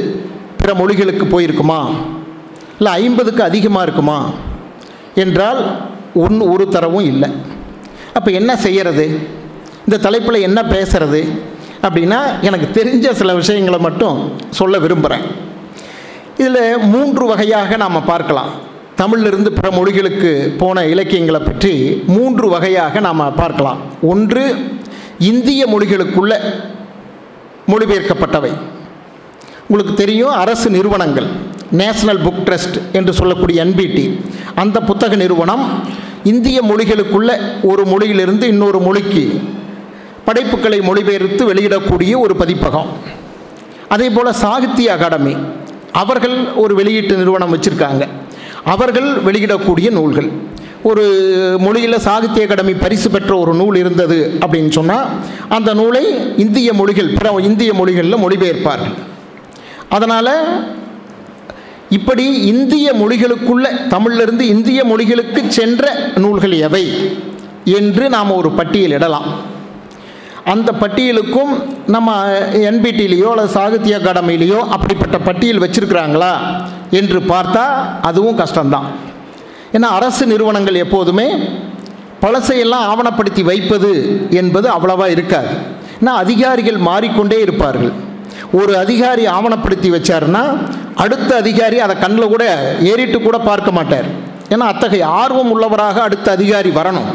பிற மொழிகளுக்கு போயிருக்குமா? இல்லை ஐம்பதுக்கு அதிகமாக இருக்குமா? என்றால் ஒன்று ஒரு தரவும் இல்லை. அப்போ என்ன செய்கிறது இந்த தலைப்பில் என்ன பேசுறது அப்படின்னா எனக்கு தெரிஞ்ச சில விஷயங்களை மட்டும் சொல்ல விரும்புகிறேன் இதில் மூன்று வகையாக நாம் பார்க்கலாம். தமிழிலிருந்து பிற மொழிகளுக்கு போன இலக்கியங்களை பற்றி மூன்று வகையாக நாம் பார்க்கலாம். ஒன்று இந்திய மொழிகளுக்குள்ள மொழிபெயர்க்கப்பட்டவை. உங்களுக்கு தெரியும் அரசு நிறுவனங்கள் நேஷனல் புக் ட்ரஸ்ட் என்று சொல்லக்கூடிய என்பிடி அந்த புத்தக நிறுவனம் இந்திய மொழிகளுக்குள்ள ஒரு மொழியிலிருந்து இன்னொரு மொழிக்கு படைப்புகளை மொழிபெயர்த்து வெளியிடக்கூடிய ஒரு பதிப்பகம். அதே போல் சாகித்ய அகாடமி அவர்கள் ஒரு வெளியீட்டு நிறுவனம் வச்சுருக்காங்க. அவர்கள் வெளியிடக்கூடிய நூல்கள். ஒரு மொழியில் சாகித்ய அகாடமி பரிசு பெற்ற ஒரு நூல் இருந்தது அப்படின்னு சொன்னால் அந்த நூலை இந்திய மொழிகள் பிற இந்திய மொழிகளில் மொழிபெயர்ப்பார்கள். அதனால் இப்படி இந்திய மொழிகளுக்குள்ள தமிழிலிருந்து இந்திய மொழிகளுக்கு சென்ற நூல்கள் எவை? என்று நாம் ஒரு பட்டியலிடலாம் அந்த பட்டியலுக்கும் நம்ம என்பிடிலேயோ அல்லது சாகித்ய அகாடமிலேயோ அப்படிப்பட்ட பட்டியல் வச்சுருக்கிறாங்களா என்று பார்த்தா அதுவும் கஷ்டம்தான். ஏன்னா அரசு நிறுவனங்கள் எப்போதுமே பழசையெல்லாம் ஆவணப்படுத்தி வைப்பது என்பது அவ்வளவா இருக்காது. ஏன்னா அதிகாரிகள் மாறிக்கொண்டே இருப்பார்கள். ஒரு அதிகாரி ஆவணப்படுத்தி வச்சாருன்னா அடுத்த அதிகாரி அதை கண்ணில் கூட ஏறிட்டு கூட பார்க்க மாட்டார். ஏன்னா அத்தகைய ஆர்வம் உள்ளவராக அடுத்த அதிகாரி வரணும்.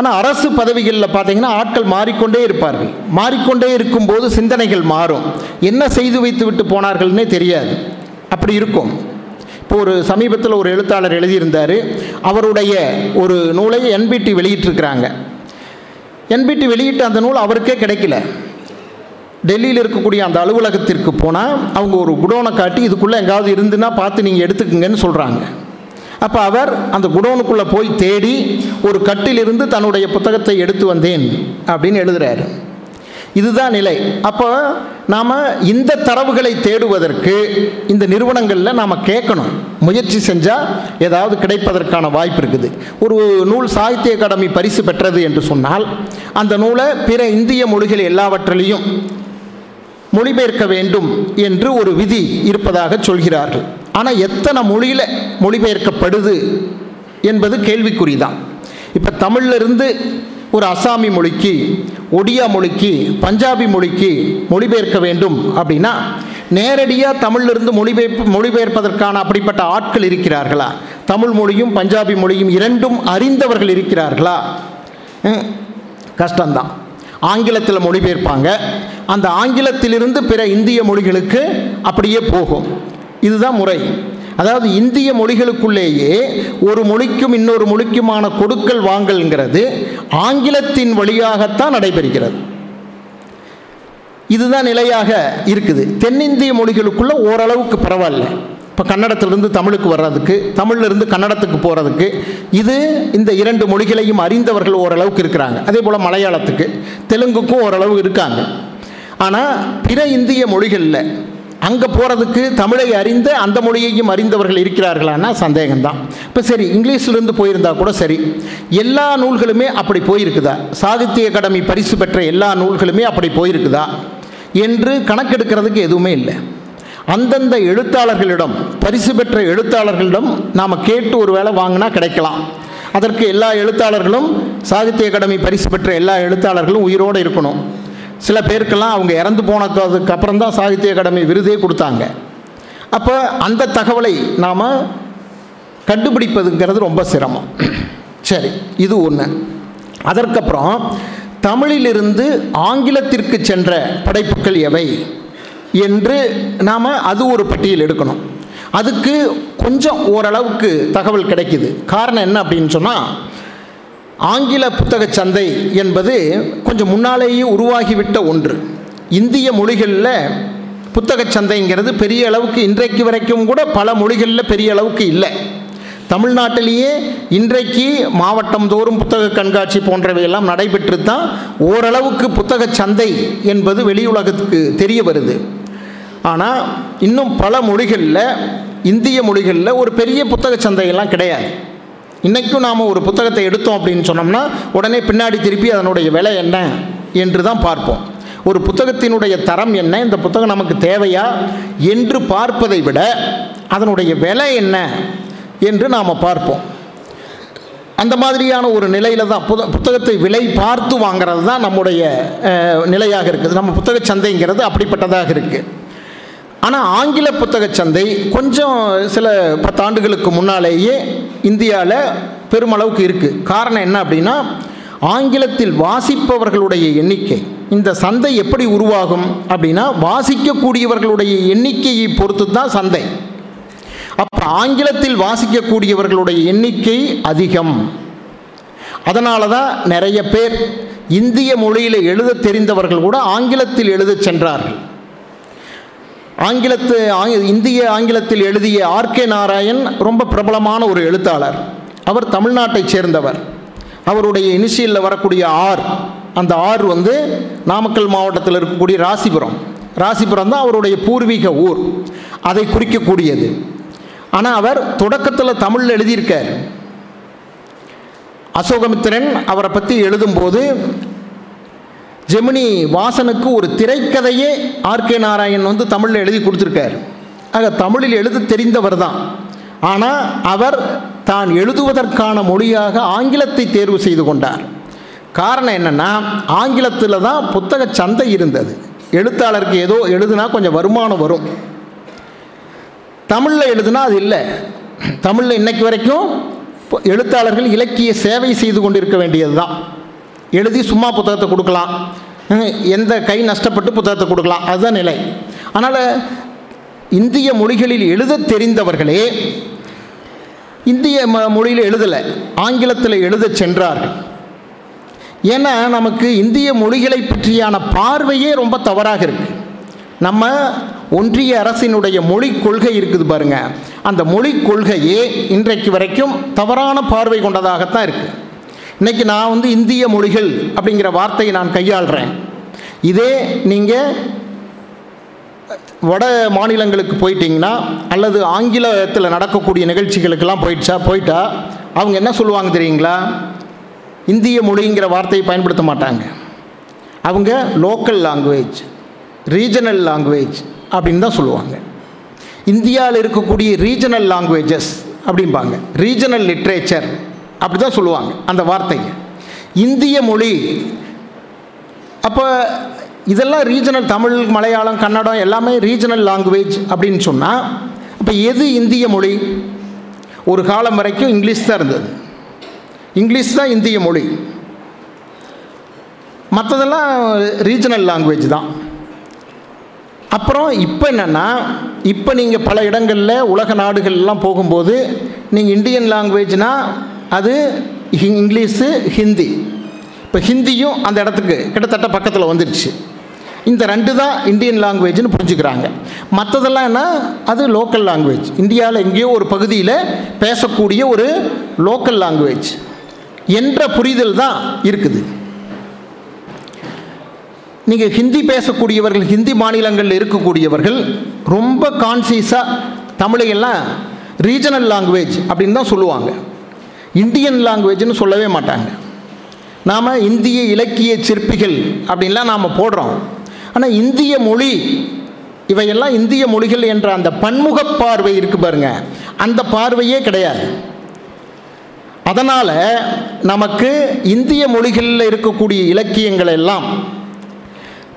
ஆனால் அரசு பதவிகளில் பார்த்தீங்கன்னா ஆட்கள் மாறிக்கொண்டே இருப்பார்கள். மாறிக்கொண்டே இருக்கும்போது சிந்தனைகள் மாறும். என்ன செய்து வைத்து விட்டு போனார்கள்னே தெரியாது. அப்படி இருக்கும். இப்போ ஒரு சமீபத்தில் ஒரு எழுத்தாளர் எழுதியிருந்தார். அவருடைய ஒரு நூலை என்பிடி வெளியிட்டிருக்கிறாங்க. என்பிடி வெளியிட்ட அந்த நூல் அவருக்கே கிடைக்கல. டெல்லியில் இருக்கக்கூடிய அந்த அலுவலகத்திற்கு போனால் அவங்க ஒரு குடோனை காட்டி இதுக்குள்ளே எங்காவது இருந்துன்னா பார்த்து நீங்கள் எடுத்துக்குங்கன்னு சொல்கிறாங்க அப்போ அவர் அந்த குடோனுக்குள்ளே போய் தேடி ஒரு கட்டிலிருந்து தன்னுடைய புத்தகத்தை எடுத்து வந்தேன் அப்படின்னு எழுதுகிறாரு இதுதான் நிலை. அப்போ நாம் இந்த தரவுகளை தேடுவதற்கு இந்த நிறுவனங்களில் நாம் கேட்கணும். முயற்சி செஞ்சால் ஏதாவது கிடைப்பதற்கான வாய்ப்பு இருக்குது. ஒரு நூல் சாகித்ய அகாடமி பரிசு பெற்றது என்று சொன்னால் அந்த நூலை பிற இந்திய மொழிகள் எல்லாவற்றிலையும் மொழிபெயர்க்க வேண்டும் என்று ஒரு விதி இருப்பதாக சொல்கிறார்கள். ஆனால் எத்தனை மொழியில் மொழிபெயர்க்கப்படுது என்பது கேள்விக்குறிதான். இப்போ தமிழிலிருந்து ஒரு அசாமி மொழிக்கு ஒடியா மொழிக்கு பஞ்சாபி மொழிக்கு மொழிபெயர்க்க வேண்டும் அப்படின்னா நேரடியாக தமிழிலிருந்து மொழிபெயர்ப்பு மொழிபெயர்ப்பதற்கான அப்படிப்பட்ட ஆட்கள் இருக்கிறார்களா? தமிழ் மொழியும் பஞ்சாபி மொழியும் இரண்டும் அறிந்தவர்கள் இருக்கிறார்களா? ம், கஷ்டம்தான். ஆங்கிலத்தில் மொழிபெயர்ப்பாங்க. அந்த ஆங்கிலத்திலிருந்து பிற இந்திய மொழிகளுக்கு அப்படியே போகும். இதுதான் முறை. அதாவது இந்திய மொழிகளுக்குள்ளேயே ஒரு மொழிக்கும் இன்னொரு மொழிக்குமான கொடுக்கல் வாங்கல்ங்கிறது ஆங்கிலத்தின் வழியாகத்தான் நடைபெறுகிறது. இதுதான் நிலையாக இருக்குது. தென்னிந்திய மொழிகளுக்குள்ள ஓரளவுக்கு பரவாயில்ல. இப்போ கன்னடத்திலிருந்து தமிழுக்கு வர்றதுக்கு தமிழ்லேருந்து கன்னடத்துக்கு போகிறதுக்கு இது இந்த இரண்டு மொழிகளையும் அறிந்தவர்கள் ஓரளவுக்கு இருக்கிறாங்க. அதே போல் மலையாளத்துக்கு தெலுங்குக்கும் ஓரளவு இருக்காங்க. ஆனால் பிற இந்திய மொழிகளில் அங்கே போகிறதுக்கு தமிழை அறிந்த அந்த மொழியையும் அறிந்தவர்கள் இருக்கிறார்களான்னா சந்தேகம்தான். இப்போ சரி இங்கிலீஷிலிருந்து போயிருந்தா கூட சரி. எல்லா நூல்களுமே அப்படி போயிருக்குதா? சாகித்ய அகாடமி பரிசு பெற்ற எல்லா நூல்களுமே அப்படி போயிருக்குதா? என்று கணக்கெடுக்கிறதுக்கு எதுவுமே இல்லை. அந்தந்த எழுத்தாளர்களிடம் பரிசு பெற்ற எழுத்தாளர்களிடம் நாம் கேட்டு ஒரு வேளை வாங்கினா கிடைக்கலாம். அதற்கு எல்லா எழுத்தாளர்களும் சாகித்ய அகாடமி பரிசு பெற்ற எல்லா எழுத்தாளர்களும் உயிரோடு இருக்கணும். சில பேருக்கெல்லாம் அவங்க இறந்து போனதுக்கு அப்புறம் தான் சாகித்ய அகாடமி விருதே கொடுத்தாங்க. அப்போ அந்த தகவலை நாம் கண்டுபிடிப்பதுங்கிறது ரொம்ப சிரமம். சரி இது ஒன்று அதற்கப்புறம் தமிழிலிருந்து ஆங்கிலத்திற்கு சென்ற படைப்புகள் எவை என்று நாம் அது ஒரு பட்டியல் எடுக்கணும். அதுக்கு கொஞ்சம் ஓரளவுக்கு தகவல் கிடைக்குது. காரணம் என்ன அப்படின்னு சொன்னால் ஆங்கில புத்தக சந்தை என்பது கொஞ்சம் முன்னாலேயே உருவாகிவிட்ட ஒன்று. இந்திய மொழிகளில் புத்தக சந்தைங்கிறது பெரிய அளவுக்கு இன்றைக்கு வரைக்கும் கூட பல மொழிகளில் பெரிய அளவுக்கு இல்லை. தமிழ்நாட்டிலேயே இன்றைக்கு மாவட்டம் தோறும் புத்தக கண்காட்சி போன்றவையெல்லாம் நடைபெற்று தான் ஓரளவுக்கு புத்தக சந்தை என்பது வெளியுலகத்துக்கு தெரிய வருது. ஆனால் இன்னும் பல மொழிகளில் இந்திய மொழிகளில் ஒரு பெரிய புத்தக சந்தையெல்லாம் கிடையாது. இன்றைக்கும் நாம் ஒரு புத்தகத்தை எடுத்தோம் அப்படின்னு சொன்னோம்னா உடனே பின்னாடி திருப்பி அதனுடைய விலை என்ன என்று தான் பார்ப்போம். ஒரு புத்தகத்தினுடைய தரம் என்ன? இந்த புத்தகம் நமக்கு தேவையா? என்று பார்ப்பதை விட அதனுடைய விலை என்ன என்று நாம் பார்ப்போம். அந்த மாதிரியான ஒரு நிலையில் தான் புத புத்தகத்தை விலை பார்த்து வாங்கிறது தான் நம்முடைய நிலையாக இருக்குது. நம்ம புத்தக சந்தைங்கிறது அப்படிப்பட்டதாக இருக்குது ஆனால் ஆங்கில புத்தக சந்தை கொஞ்சம் சில பத்தாண்டுகளுக்கு முன்னாலேயே இந்தியாவில் பெருமளவுக்கு இருக்குது காரணம் என்ன அப்படின்னா ஆங்கிலத்தில் வாசிப்பவர்களுடைய எண்ணிக்கை. இந்த சந்தை எப்படி உருவாகும் அப்படின்னா வாசிக்கக்கூடியவர்களுடைய எண்ணிக்கையை பொறுத்து தான் சந்தை. அப்போ ஆங்கிலத்தில் வாசிக்கக்கூடியவர்களுடைய எண்ணிக்கை அதிகம். அதனால தான் நிறைய பேர் இந்திய மொழியில் எழுத தெரிந்தவர்கள் கூட ஆங்கிலத்தில் எழுதச் சென்றார்கள். ஆங்கிலத்து இந்திய ஆங்கிலத்தில் எழுதிய ஆர்கே நாராயண் ரொம்ப பிரபலமான ஒரு எழுத்தாளர். அவர் தமிழ்நாட்டைச் சேர்ந்தவர். அவருடைய இனிஷியலில் வரக்கூடிய ஆர் அந்த ஆர் வந்து நாமக்கல் மாவட்டத்தில் இருக்கக்கூடிய ராசிபுரம். ராசிபுரம் தான் அவருடைய பூர்வீக ஊர். அதை குறிக்கக்கூடியது. ஆனால் அவர் தொடக்கத்தில் தமிழில் எழுதியிருக்கார். அசோகமித்திரன் அவரை பற்றி எழுதும்போது ஜெமினி வாசனுக்கு ஒரு திரைக்கதையே ஆர்கே நாராயண் வந்து தமிழில் எழுதி கொடுத்துருக்கார். ஆக தமிழில் எழுத தெரிந்தவர் தான். ஆனால் அவர் தான் எழுதுவதற்கான மொழியாக ஆங்கிலத்தை தேர்வு செய்து கொண்டார். காரணம் என்னென்னா ஆங்கிலத்தில் தான் புத்தக சந்தை இருந்தது. எழுத்தாளருக்கு ஏதோ எழுதுனா கொஞ்சம் வருமானம் வரும். தமிழில் எழுதுனா அது இல்லை. தமிழில் இன்றைக்கு வரைக்கும் இப்போ எழுத்தாளர்கள் இலக்கிய சேவை செய்து கொண்டிருக்க வேண்டியது தான் எழுதி சும்மா புத்தகத்தை கொடுக்கலாம். எந்த கை நஷ்டப்பட்டு புத்தகத்தை கொடுக்கலாம். அதுதான் நிலை. அதனால் இந்திய மொழிகளில் எழுத தெரிந்தவர்களே இந்திய ம மொழியில் எழுதலை ஆங்கிலத்தில் எழுதச் சென்றார்கள். ஏன்னா நமக்கு இந்திய மொழிகளை பற்றியான பார்வையே ரொம்ப தவறாக இருக்குது நம்ம ஒன்றிய அரசினுடைய மொழி கொள்கை இருக்குது பாருங்க. அந்த மொழி கொள்கையே இன்றைக்கு வரைக்கும் தவறான பார்வை கொண்டதாகத்தான் இருக்குது இன்றைக்கி நான் வந்து இந்திய மொழிகள் அப்படிங்கிற வார்த்தையை நான் கையாளுறேன். இதே நீங்கள் வட மாநிலங்களுக்கு போயிட்டீங்கன்னா அல்லது ஆங்கிலத்தில் நடக்கக்கூடிய நிகழ்ச்சிகளுக்கெல்லாம் போயிடுச்சா போயிட்டா அவங்க என்ன சொல்லுவாங்க தெரியுங்களா? இந்திய மொழிங்கிற வார்த்தையை பயன்படுத்த மாட்டாங்க. அவங்க லோக்கல் லாங்குவேஜ் ரீஜனல் லாங்குவேஜ் அப்படின்னு தான் சொல்லுவாங்க. இந்தியாவில் இருக்கக்கூடிய ரீஜனல் லாங்குவேஜஸ் அப்படிம்பாங்க. ரீஜனல் லிட்ரேச்சர் அப்படி தான் சொல்லுவாங்க அந்த வார்த்தையை. இந்திய மொழி அப்போ இதெல்லாம் ரீஜனல் தமிழ் மலையாளம் கன்னடம் எல்லாமே ரீஜனல் லாங்குவேஜ் அப்படின்னு சொன்னால் அப்போ எது இந்திய மொழி? ஒரு காலம் வரைக்கும் இங்கிலீஷ் தான் இருந்தது. இங்கிலீஷ் தான் இந்திய மொழி. மற்றதெல்லாம் ரீஜனல் லாங்குவேஜ் தான். அப்புறம் இப்போ என்னென்னா இப்போ நீங்கள் பல இடங்களில் உலக நாடுகள்லாம் போகும்போது நீங்கள் இந்தியன் லாங்குவேஜ்னால் அது இங்கிலீஷு ஹிந்தி. இப்போ ஹிந்தியும் அந்த இடத்துக்கு கிட்டத்தட்ட பக்கத்தில் வந்துடுச்சு இந்த ரெண்டு தான் இந்தியன் லாங்குவேஜ்னு புரிஞ்சுக்கிறாங்க. மற்றதெல்லாம் என்ன? அது லோக்கல் லாங்குவேஜ். இந்தியாவில் எங்கேயோ ஒரு பகுதியில் பேசக்கூடிய ஒரு லோக்கல் லாங்குவேஜ். என்ற புரிதல் தான் இருக்குது. நீங்கள் ஹிந்தி பேசக்கூடியவர்கள் ஹிந்தி மாநிலங்களில் இருக்கக்கூடியவர்கள் ரொம்ப கான்சியஸாக தமிழையெல்லாம் ரீஜனல் லாங்குவேஜ் அப்படின்னு தான் சொல்லுவாங்க. இந்தியன் லாங்குவேஜ்னு சொல்லவே மாட்டாங்க. நாம் இந்திய இலக்கிய சிற்பிகள் அப்படின்லாம் நாம் போடுறோம். ஆனால் இந்திய மொழி இவையெல்லாம் இந்திய மொழிகள் என்ற அந்த பன்முக பார்வை இருக்குது பாருங்க. அந்த பார்வையே கிடையாது. அதனால் நமக்கு இந்திய மொழிகளில் இருக்கக்கூடிய இலக்கியங்கள் எல்லாம்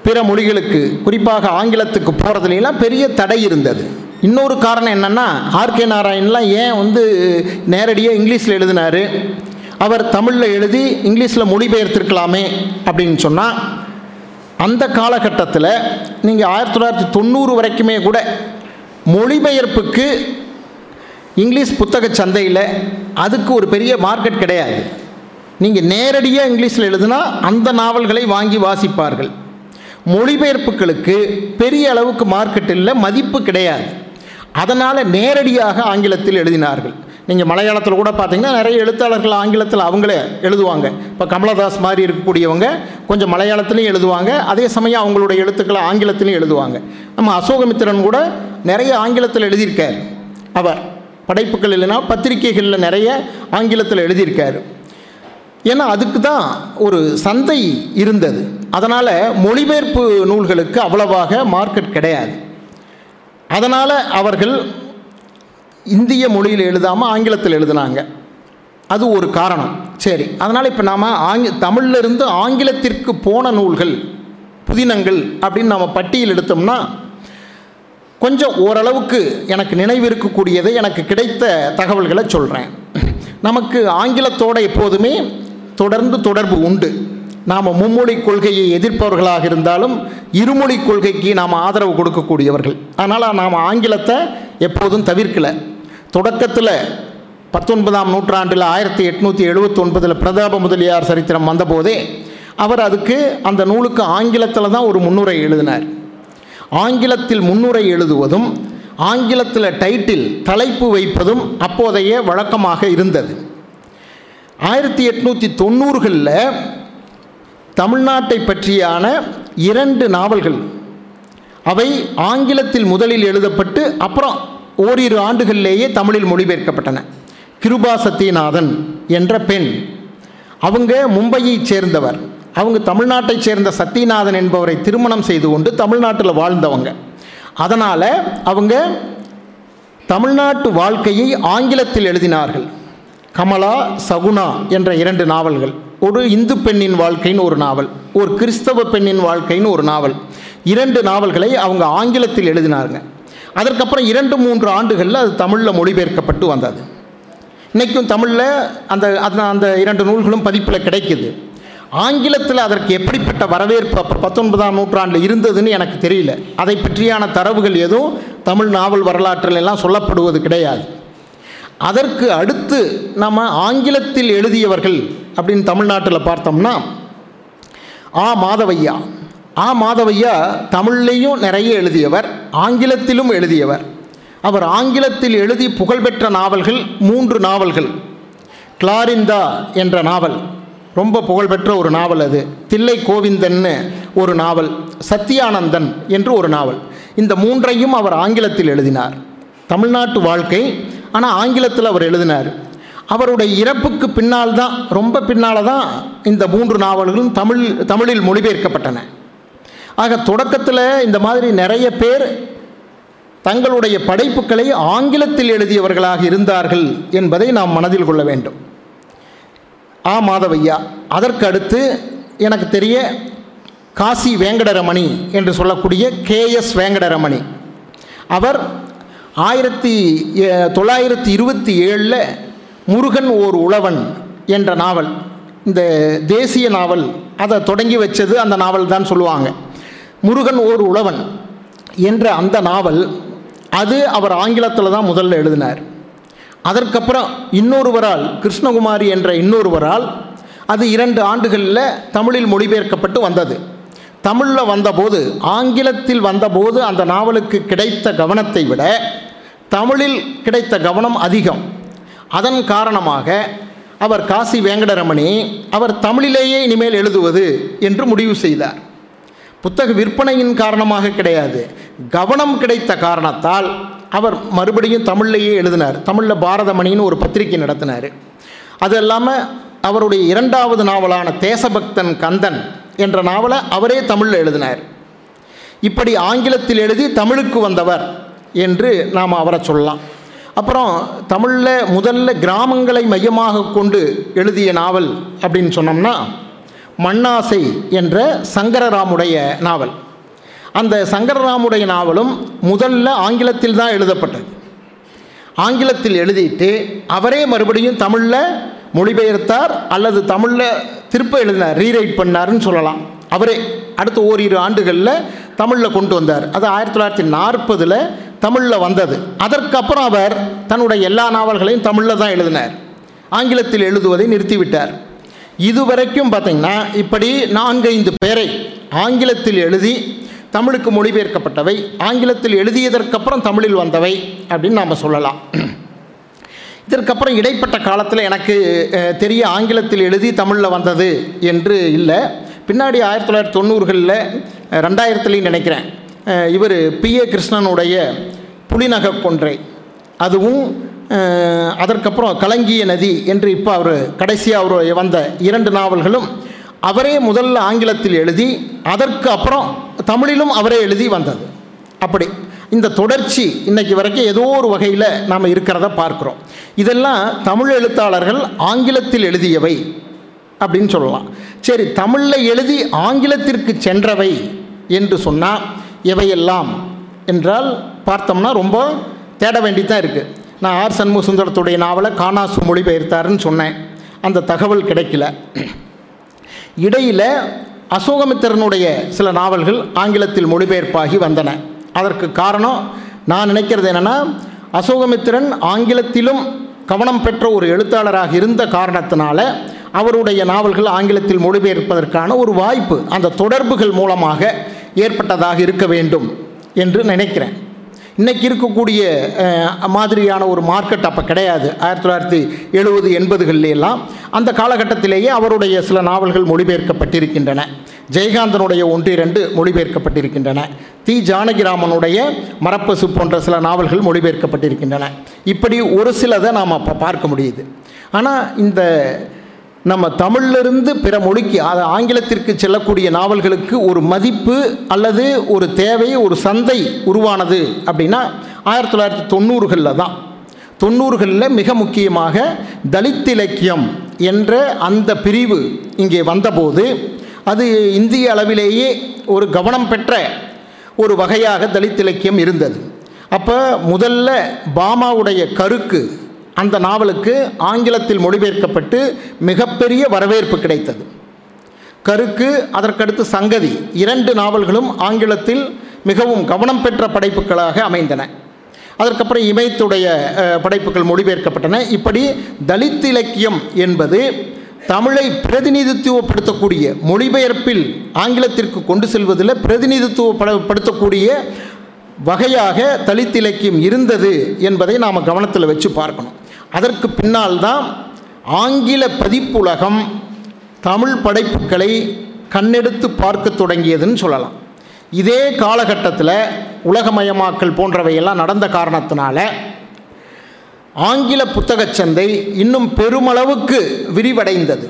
பிற மொழிகளுக்கு குறிப்பாக ஆங்கிலத்துக்கு போகிறதுலாம் பெரிய தடை இருந்தது. இன்னொரு காரணம் என்னென்னா ஆர்கே நாராயண்லாம் ஏன் வந்து நேரடியாக இங்கிலீஷில் எழுதினார்? அவர் தமிழில் எழுதி இங்கிலீஷில் மொழிபெயர்த்திருக்கலாமே அப்படின்னு சொன்னால் அந்த காலகட்டத்தில் நீங்கள் ஆயிரத்தி தொள்ளாயிரத்தி தொண்ணூறு வரைக்குமே கூட மொழிபெயர்ப்புக்கு இங்கிலீஷ் புத்தக சந்தையில் அதுக்கு ஒரு பெரிய மார்க்கெட் கிடையாது. நீங்கள் நேரடியாக இங்கிலீஷில் எழுதுனா அந்த நாவல்களை வாங்கி வாசிப்பார்கள். மொழிபெயர்ப்புகளுக்கு பெரிய அளவுக்கு மார்க்கெட் இல்லை மதிப்பு கிடையாது. அதனால் நேரடியாக ஆங்கிலத்தில் எழுதினார்கள். நீங்கள் மலையாளத்தில் கூட பார்த்தீங்கன்னா நிறைய எழுத்தாளர்கள் ஆங்கிலத்தில் அவங்களே எழுதுவாங்க. இப்போ கமலதாஸ் மாதிரி இருக்கக்கூடியவங்க கொஞ்சம் மலையாளத்துலையும் எழுதுவாங்க. அதே சமயம் அவங்களுடைய எழுத்துக்களை ஆங்கிலத்திலையும் எழுதுவாங்க. நம்ம அசோகமித்திரன் கூட நிறைய ஆங்கிலத்தில் எழுதியிருக்கார். அவர் படைப்புகள் இல்லைன்னா பத்திரிகைகளில் நிறைய ஆங்கிலத்தில் எழுதியிருக்கார். ஏன்னா அதுக்கு தான் ஒரு சந்தை இருந்தது. அதனால் மொழிபெயர்ப்பு நூல்களுக்கு அவ்வளவாக மார்க்கெட் கிடையாது. அதனால் அவர்கள் இந்திய மொழியில் எழுதாமல் ஆங்கிலத்தில் எழுதினாங்க. அது ஒரு காரணம். சரி அதனால் இப்போ நாம் ஆங்கி தமிழிலிருந்து ஆங்கிலத்திற்கு போன நூல்கள் புதினங்கள் அப்படின்னு நம்ம பட்டியல் எடுத்தோம்னா கொஞ்சம் ஓரளவுக்கு எனக்கு நினைவு இருக்கக்கூடியதை எனக்கு கிடைத்த தகவல்களை சொல்கிறேன் நமக்கு ஆங்கிலத்தோட எப்போதுமே தொடர்ந்து தொடர்பு உண்டு. நாம் மும்மொழி கொள்கையை எதிர்ப்பவர்களாக இருந்தாலும் இருமொழி கொள்கைக்கு நாம் ஆதரவு கொடுக்கக்கூடியவர்கள். அதனால் நாம் ஆங்கிலத்தை எப்போதும் தவிர்க்கலை. தொடக்கத்தில் பத்தொன்பதாம் நூற்றாண்டில் ஆயிரத்தி எட்நூற்றி எழுபத்தொன்பதில் பிரதாப முதலியார் சரித்திரம் வந்தபோதே அவர் அதுக்கு அந்த நூலுக்கு ஆங்கிலத்தில் தான் ஒரு முன்னுரை எழுதினார். ஆங்கிலத்தில் முன்னுரை எழுதுவதும் ஆங்கிலத்தில் டைட்டில் தலைப்பு வைப்பதும் அப்போதைய வழக்கமாக இருந்தது. ஆயிரத்தி எட்நூற்றி தொண்ணூறுகளில் தமிழ்நாட்டை பற்றியான இரண்டு நாவல்கள். அவை ஆங்கிலத்தில் முதலில் எழுதப்பட்டு அப்புறம் ஓரிரு ஆண்டுகளிலேயே தமிழில் மொழிபெயர்க்கப்பட்டன. கிருபா சத்யநாதன் என்ற பெண். அவங்க மும்பையைச் சேர்ந்தவர். அவங்க தமிழ்நாட்டைச் சேர்ந்த சத்யநாதன் என்பவரை திருமணம் செய்து கொண்டு தமிழ்நாட்டில் வாழ்ந்தவங்க. அதனால் அவங்க தமிழ்நாட்டு வாழ்க்கையை ஆங்கிலத்தில் எழுதினார்கள். கமலா சகுனா என்ற இரண்டு நாவல்கள். ஒரு இந்து பெண்ணின் வாழ்க்கைன்னு ஒரு நாவல் ஒரு கிறிஸ்தவ பெண்ணின் வாழ்க்கைன்னு ஒரு நாவல். இரண்டு நாவல்களை அவங்க ஆங்கிலத்தில் எழுதினாருங்க. அதற்கப்புறம் இரண்டு மூன்று ஆண்டுகளில் அது தமிழில் மொழிபெயர்க்கப்பட்டு வந்தது. இன்றைக்கும் தமிழில் அந்த அந்த அந்த இரண்டு நூல்களும் பதிப்பில் கிடைக்குது. ஆங்கிலத்தில் அதற்கு எப்படிப்பட்ட வரவேற்பு அப்போ பத்தொன்பதாம் நூற்றாண்டில் இருந்ததுன்னு எனக்கு தெரியல. அதை பற்றியான தரவுகள் எதுவும் தமிழ் நாவல் வரலாற்றில் எல்லாம் சொல்லப்படுவது கிடையாது. அதற்கு அடுத்து நம்ம ஆங்கிலத்தில் எழுதியவர்கள் அப்படின்னு தமிழ்நாட்டில் பார்த்தோம்னா ஆ மாதவையா. ஆ மாதவையா தமிழ்லேயும் நிறைய எழுதியவர் ஆங்கிலத்திலும் எழுதியவர். அவர் ஆங்கிலத்தில் எழுதி புகழ்பெற்ற நாவல்கள் மூன்று நாவல்கள். கிளாரிந்தா என்ற நாவல். ரொம்ப புகழ்பெற்ற ஒரு நாவல் அது. தில்லை கோவிந்தன்னு ஒரு நாவல். சத்யானந்தன் என்று ஒரு நாவல். இந்த மூன்றையும் அவர் ஆங்கிலத்தில் எழுதினார். தமிழ்நாட்டு வாழ்க்கை ஆனால் ஆங்கிலத்தில் அவர் எழுதினார். அவருடைய இறப்புக்கு பின்னால் தான் ரொம்ப பின்னால் தான் இந்த மூன்று நாவல்களும் தமிழ் தமிழில் மொழிபெயர்க்கப்பட்டன. ஆக தொடக்கத்தில் இந்த மாதிரி நிறைய பேர் தங்களுடைய படைப்புகளை ஆங்கிலத்தில் எழுதியவர்களாக இருந்தார்கள் என்பதை நாம் மனதில் கொள்ள வேண்டும். ஆ மாதவையா அதற்கு அடுத்து எனக்கு தெரிய காசி வேங்கடரமணி என்று சொல்லக்கூடிய கேஎஸ் வேங்கடரமணி. அவர் ஆயிரத்தி தொள்ளாயிரத்தி இருபத்தி ஏழில் முருகன் ஓர் உழவன் என்ற நாவல் இந்த தேசிய நாவல் அதை தொடங்கி வச்சது அந்த நாவல் தான் சொல்லுவாங்க. முருகன் ஓர் உழவன் என்ற அந்த நாவல் அது அவர் ஆங்கிலத்தில் தான் முதல்ல எழுதினார். அதற்கப்புறம் இன்னொருவரால் கிருஷ்ணகுமாரி என்ற இன்னொருவரால் அது இரண்டு ஆண்டுகளில் தமிழில் மொழிபெயர்க்கப்பட்டு வந்தது. தமிழில் வந்தபோது ஆங்கிலத்தில் வந்தபோது அந்த நாவலுக்கு கிடைத்த கவனத்தை விட தமிழில் கிடைத்த கவனம் அதிகம். அதன் காரணமாக அவர் காசி வேங்கடரமணி அவர் தமிழிலேயே இனிமேல் எழுதுவது என்று முடிவு செய்தார். புத்தக விற்பனையின் காரணமாக கிடையாது. கவனம் கிடைத்த காரணத்தால் அவர் மறுபடியும் தமிழ்லேயே எழுதினார். தமிழில் பாரதமணின்னு ஒரு பத்திரிகை நடத்தினார். அது இல்லாமல் அவருடைய இரண்டாவது நாவலான தேசபக்தன் கந்தன் என்ற நாவலை அவரே தமிழில் எழுதினார். இப்படி ஆங்கிலத்தில் எழுதி தமிழுக்கு வந்தவர் என்று நாம் அவரை சொல்லலாம். அப்புறம் தமிழில் முதல்ல கிராமங்களை மையமாக கொண்டு எழுதிய நாவல் அப்படின்னு சொன்னோம்னா மண்ணாசை என்ற சங்கரராமுடைய நாவல். அந்த சங்கரராமுடைய நாவலும் முதல்ல ஆங்கிலத்தில் தான் எழுதப்பட்டது. ஆங்கிலத்தில் எழுதிட்டு அவரே மறுபடியும் தமிழில் மொழிபெயர்த்தார் அல்லது தமிழில் திருப்ப எழுதினார் ரீரைட் பண்ணாருன்னு சொல்லலாம். அவரே அடுத்த ஓரிரு ஆண்டுகளில் தமிழில் கொண்டு வந்தார். அது ஆயிரத்தி தொள்ளாயிரத்தி நாற்பதில் தமிழில் வந்தது. அதற்கப்புறம் அவர் தன்னுடைய எல்லா நாவல்களையும் தமிழில் தான் எழுதினார். ஆங்கிலத்தில் எழுதுவதை நிறுத்திவிட்டார். இதுவரைக்கும் பார்த்திங்கன்னா இப்படி நான்கைந்து பேரை ஆங்கிலத்தில் எழுதி தமிழுக்கு மொழிபெயர்க்கப்பட்டவை ஆங்கிலத்தில் எழுதியதற்கப்புறம் தமிழில் வந்தவை அப்படின்னு நாம் சொல்லலாம். இதற்கப்புறம் இடைப்பட்ட காலத்தில் எனக்கு தெரிய ஆங்கிலத்தில் எழுதி தமிழில் வந்தது என்று இல்லை. பின்னாடி ஆயிரத்தி தொள்ளாயிரத்தி தொண்ணூறுகளில் ரெண்டாயிரத்துலேயும் நினைக்கிறேன். இவர் பி ஏ கிருஷ்ணனுடைய புலிநக கொன்றை அதுவும் அதற்கப்புறம் கலங்கிய நதி என்று இப்போ அவர் கடைசியாக அவர் வந்த இரண்டு நாவல்களும் அவரே முதல்ல ஆங்கிலத்தில் எழுதி அதற்கு அப்புறம் தமிழிலும் அவரே எழுதி வந்தது. அப்படி இந்த தொடர்ச்சி இன்னைக்கு வரைக்கும் ஏதோ ஒரு வகையில் நாம் இருக்கிறத பார்க்குறோம். இதெல்லாம் தமிழ் எழுத்தாளர்கள் ஆங்கிலத்தில் எழுதியவை அப்படின்னு சொல்லலாம். சரி தமிழில் எழுதி ஆங்கிலத்திற்கு சென்றவை என்று சொன்னால் எவையெல்லாம் என்றால் பார்த்தோம்னா ரொம்ப தேட வேண்டிதான் இருக்குது நான் ஆர் சண்முக சுந்தரத்துடைய நாவலை காணாசு மொழிபெயர்த்தாருன்னு சொன்னேன். அந்த தகவல் கிடைக்கல. இடையில் அசோகமித்திரனுடைய சில நாவல்கள் ஆங்கிலத்தில் மொழிபெயர்ப்பாகி வந்தன. அதற்கு காரணம் நான் நினைக்கிறது என்னென்னா அசோகமித்திரன் ஆங்கிலத்திலும் கவனம் பெற்ற ஒரு எழுத்தாளராக இருந்த காரணத்தினால அவருடைய நாவல்கள் ஆங்கிலத்தில் மொழிபெயர்ப்பதற்கான ஒரு வாய்ப்பு அந்த தொடர்புகள் மூலமாக ஏற்பட்டதாக இருக்க வேண்டும் என்று நினைக்கிறேன். இன்றைக்கி இருக்கக்கூடிய மாதிரியான ஒரு மார்க்கெட் அப்போ கிடையாது. ஆயிரத்தி தொள்ளாயிரத்தி எழுபது எண்பதுகள்லாம் அந்த காலகட்டத்திலேயே அவருடைய சில நாவல்கள் மொழிபெயர்க்கப்பட்டிருக்கின்றன. ஜெயகாந்தனுடைய ஒன்றிரண்டு மொழிபெயர்க்கப்பட்டிருக்கின்றன. தி. ஜானகிராமனுடைய மரப்பசு போன்ற சில நாவல்கள் மொழிபெயர்க்கப்பட்டிருக்கின்றன. இப்படி ஒரு சிலதை நாம் அப்போ பார்க்க முடியுது. ஆனால் இந்த நம்ம தமிழிலிருந்து பிற மொழிக்கு அதை ஆங்கிலத்திற்கு செல்லக்கூடிய நாவல்களுக்கு ஒரு மதிப்பு அல்லது ஒரு தேவை ஒரு சந்தை உருவானது அப்படின்னா ஆயிரத்தி தொள்ளாயிரத்தி தொண்ணூறுகளில் தான். தொண்ணூறுகளில் மிக முக்கியமாக தலித் இலக்கியம் என்ற அந்த பிரிவு இங்கே வந்தபோது அது இந்திய அளவிலேயே ஒரு கவனம் பெற்ற ஒரு வகையாக தலித் இலக்கியம் இருந்தது. அப்போ முதல்ல பாமாவுடைய கருக்கு அந்த நாவலுக்கு ஆங்கிலத்தில் மொழிபெயர்க்கப்பட்டு மிகப்பெரிய வரவேற்பு கிடைத்தது. கருக்கு அதற்கடுத்து சங்கதி இரண்டு நாவல்களும் ஆங்கிலத்தில் மிகவும் கவனம் பெற்ற படைப்புகளாக அமைந்தன. அதற்கப்புறம் இமயத்துடைய படைப்புகள் மொழிபெயர்க்கப்பட்டன. இப்படி தலித் இலக்கியம் என்பது தமிழை பிரதிநிதித்துவப்படுத்தக்கூடிய மொழிபெயர்ப்பில் ஆங்கிலத்திற்கு கொண்டு செல்வதில் பிரதிநிதித்துவப்படுத்தக்கூடிய வகையாக தலித் இலக்கியம் இருந்தது என்பதை நாம் கவனத்தில் வச்சு பார்க்கணும். அதற்கு பின்னால் தான் ஆங்கில பதிப்புலகம் தமிழ் படைப்புகளை கண்ணெடுத்து பார்க்க தொடங்கியதுன்னு சொல்லலாம். இதே காலகட்டத்தில் உலகமயமாக்கல் போன்றவையெல்லாம் நடந்த காரணத்தினால ஆங்கில புத்தகச் சந்தை இன்னும் பெருமளவுக்கு விரிவடைந்தது.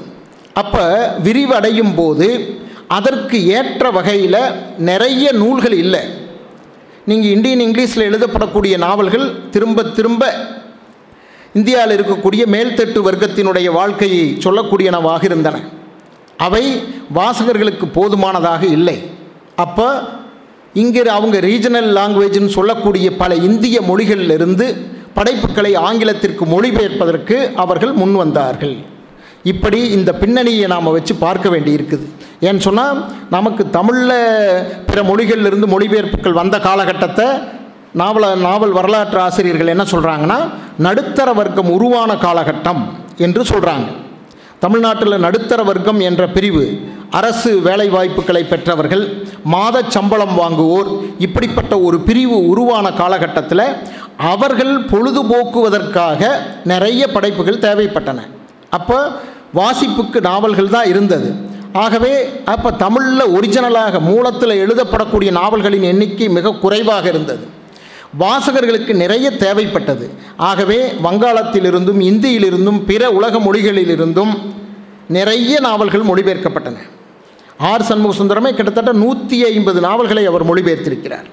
அப்போ விரிவடையும் போது அதற்கு ஏற்ற வகையில் நிறைய நூல்கள் இல்லை. நீங்கள் இந்தியன் இங்கிலீஷில் எழுதப்படக்கூடிய நாவல்கள் திரும்ப திரும்ப இந்தியாவில் இருக்கக்கூடிய மேல்தட்டு வர்க்கத்தினுடைய வாழ்க்கையை சொல்லக்கூடியனவாக இருந்தன அவை வாசகர்களுக்கு போதுமானதாக இல்லை. அப்போ இங்கே அவங்க ரீஜனல் லாங்குவேஜ்னு சொல்லக்கூடிய பல இந்திய மொழிகளிலிருந்து படைப்புகளை ஆங்கிலத்திற்கு மொழிபெயர்ப்பதற்கு அவர்கள் முன் வந்தார்கள். இப்படி இந்த பின்னணியை நாம் வச்சு பார்க்க வேண்டியிருக்குது. ஏன்னு சொன்னால் நமக்கு தமிழில் பிற மொழிகளிலிருந்து மொழிபெயர்ப்புகள் வந்த காலகட்டத்தை நாவல நாவல் வரலாற்று ஆசிரியர்கள் என்ன சொல்கிறாங்கன்னா நடுத்தர வர்க்கம் உருவான காலகட்டம் என்று சொல்கிறாங்க தமிழ்நாட்டில் நடுத்தர வர்க்கம் என்ற பிரிவு அரசு வேலை வாய்ப்புகளை பெற்றவர்கள் மாத சம்பளம் வாங்குவோர் இப்படிப்பட்ட ஒரு பிரிவு உருவான காலகட்டத்தில் அவர்கள் பொழுதுபோக்குவதற்காக நிறைய படைப்புகள் தேவைப்பட்டன. அப்போ வாசிப்புக்கு நாவல்கள் தான் இருந்தது. ஆகவே அப்போ தமிழில் ஒரிஜினலாக மூலத்தில் எழுதப்படக்கூடிய நாவல்களின் எண்ணிக்கை மிக குறைவாக இருந்தது. வாசகர்களுக்கு நிறைய தேவைப்பட்டது. ஆகவே வங்காளத்திலிருந்தும் இந்தியிலிருந்தும் பிற உலக மொழிகளிலிருந்தும் நிறைய நாவல்கள் மொழிபெயர்க்கப்பட்டன. ஆர். சண்முக சுந்தரமே கிட்டத்தட்ட நூற்றி ஐம்பது நாவல்களை அவர் மொழிபெயர்த்திருக்கிறார்.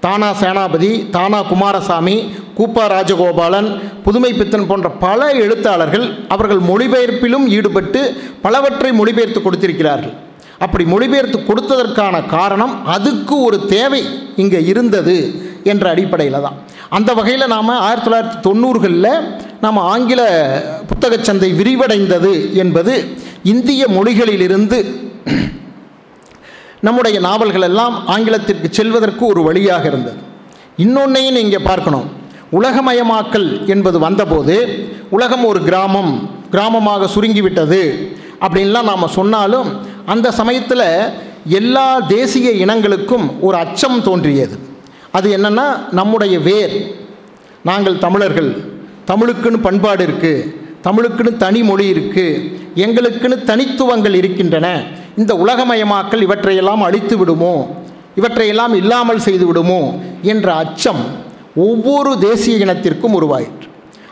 தானா சேனாபதி தானா குமாரசாமி கூப்பா ராஜகோபாலன் புதுமை பித்தன் போன்ற பல எழுத்தாளர்கள் அவர்கள் மொழிபெயர்ப்பிலும் ஈடுபட்டு பலவற்றை மொழிபெயர்த்து கொடுத்திருக்கிறார்கள். அப்படி மொழிபெயர்த்து கொடுத்ததற்கான காரணம் அதுக்கு ஒரு தேவை இங்கே இருந்தது. என்ற அடிப்படையில் தான். அந்த வகையில் நாம் ஆயிரத்தி தொள்ளாயிரத்தி தொண்ணூறுகளில் நாம் ஆங்கில புத்தகச் சந்தை விரிவடைந்தது என்பது இந்திய மொழிகளிலிருந்து நம்முடைய நாவல்கள் எல்லாம் ஆங்கிலத்திற்கு செல்வதற்கு ஒரு வழியாக இருந்தது. இன்னொன்னையும் நீங்கள் பார்க்கணும். உலகமயமாக்கல் என்பது வந்தபோது உலகம் ஒரு கிராமம் கிராமமாக சுருங்கிவிட்டது அப்படின்லாம் நாம் சொன்னாலும் அந்த சமயத்தில் எல்லா தேசிய இனங்களுக்கும் ஒரு அச்சம் தோன்றியது. அது என்னென்னா நம்முடைய வேர். நாங்கள் தமிழர்கள். தமிழுக்குன்னு பண்பாடு இருக்குது தமிழுக்குன்னு தனி மொழி இருக்குது எங்களுக்குன்னு தனித்துவங்கள் இருக்கின்றன. இந்த உலகமயமாக்கல் இவற்றையெல்லாம் அழித்து விடுமோ? இவற்றையெல்லாம் இல்லாமல் செய்து விடுமோ? என்ற அச்சம் ஒவ்வொரு தேசிய இனத்திற்கும் உருவாயிற்று.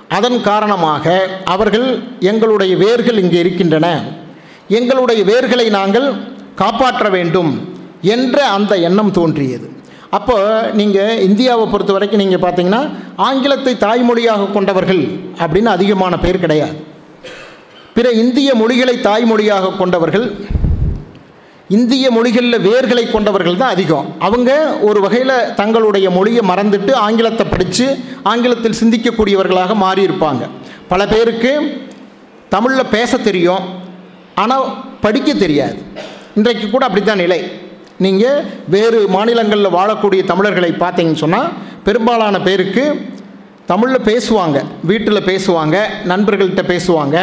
அதன் காரணமாக அவர்கள் எங்களுடைய வேர்கள் இங்கே இருக்கின்றன. எங்களுடைய வேர்களை நாங்கள் காப்பாற்ற வேண்டும் என்ற அந்த எண்ணம் தோன்றியது. அப்போ நீங்கள் இந்தியாவை பொறுத்த வரைக்கும் நீங்கள் பார்த்தீங்கன்னா ஆங்கிலத்தை தாய்மொழியாக கொண்டவர்கள் அப்படின்னு அதிகமான பேர் கிடையாது. பிற இந்திய மொழிகளை தாய்மொழியாக கொண்டவர்கள் இந்திய மொழிகளில் வேர்களை கொண்டவர்கள் தான் அதிகம். அவங்க ஒரு வகையில் தங்களுடைய மொழியை மறந்துட்டு ஆங்கிலத்தை படித்து ஆங்கிலத்தில் சிந்திக்கக்கூடியவர்களாக மாறியிருப்பாங்க. பல பேருக்கு தமிழில் பேச தெரியும் ஆனால் படிக்க தெரியாது. இன்றைக்கு கூட அப்படி தான் நிலை. நீங்கள் வேறு மாநிலங்களில் வாழக்கூடிய தமிழர்களை பார்த்தீங்கன்னு சொன்னால் பெரும்பாலான பேருக்கு தமிழில் பேசுவாங்க வீட்டில் பேசுவாங்க நண்பர்கள்கிட்ட பேசுவாங்க.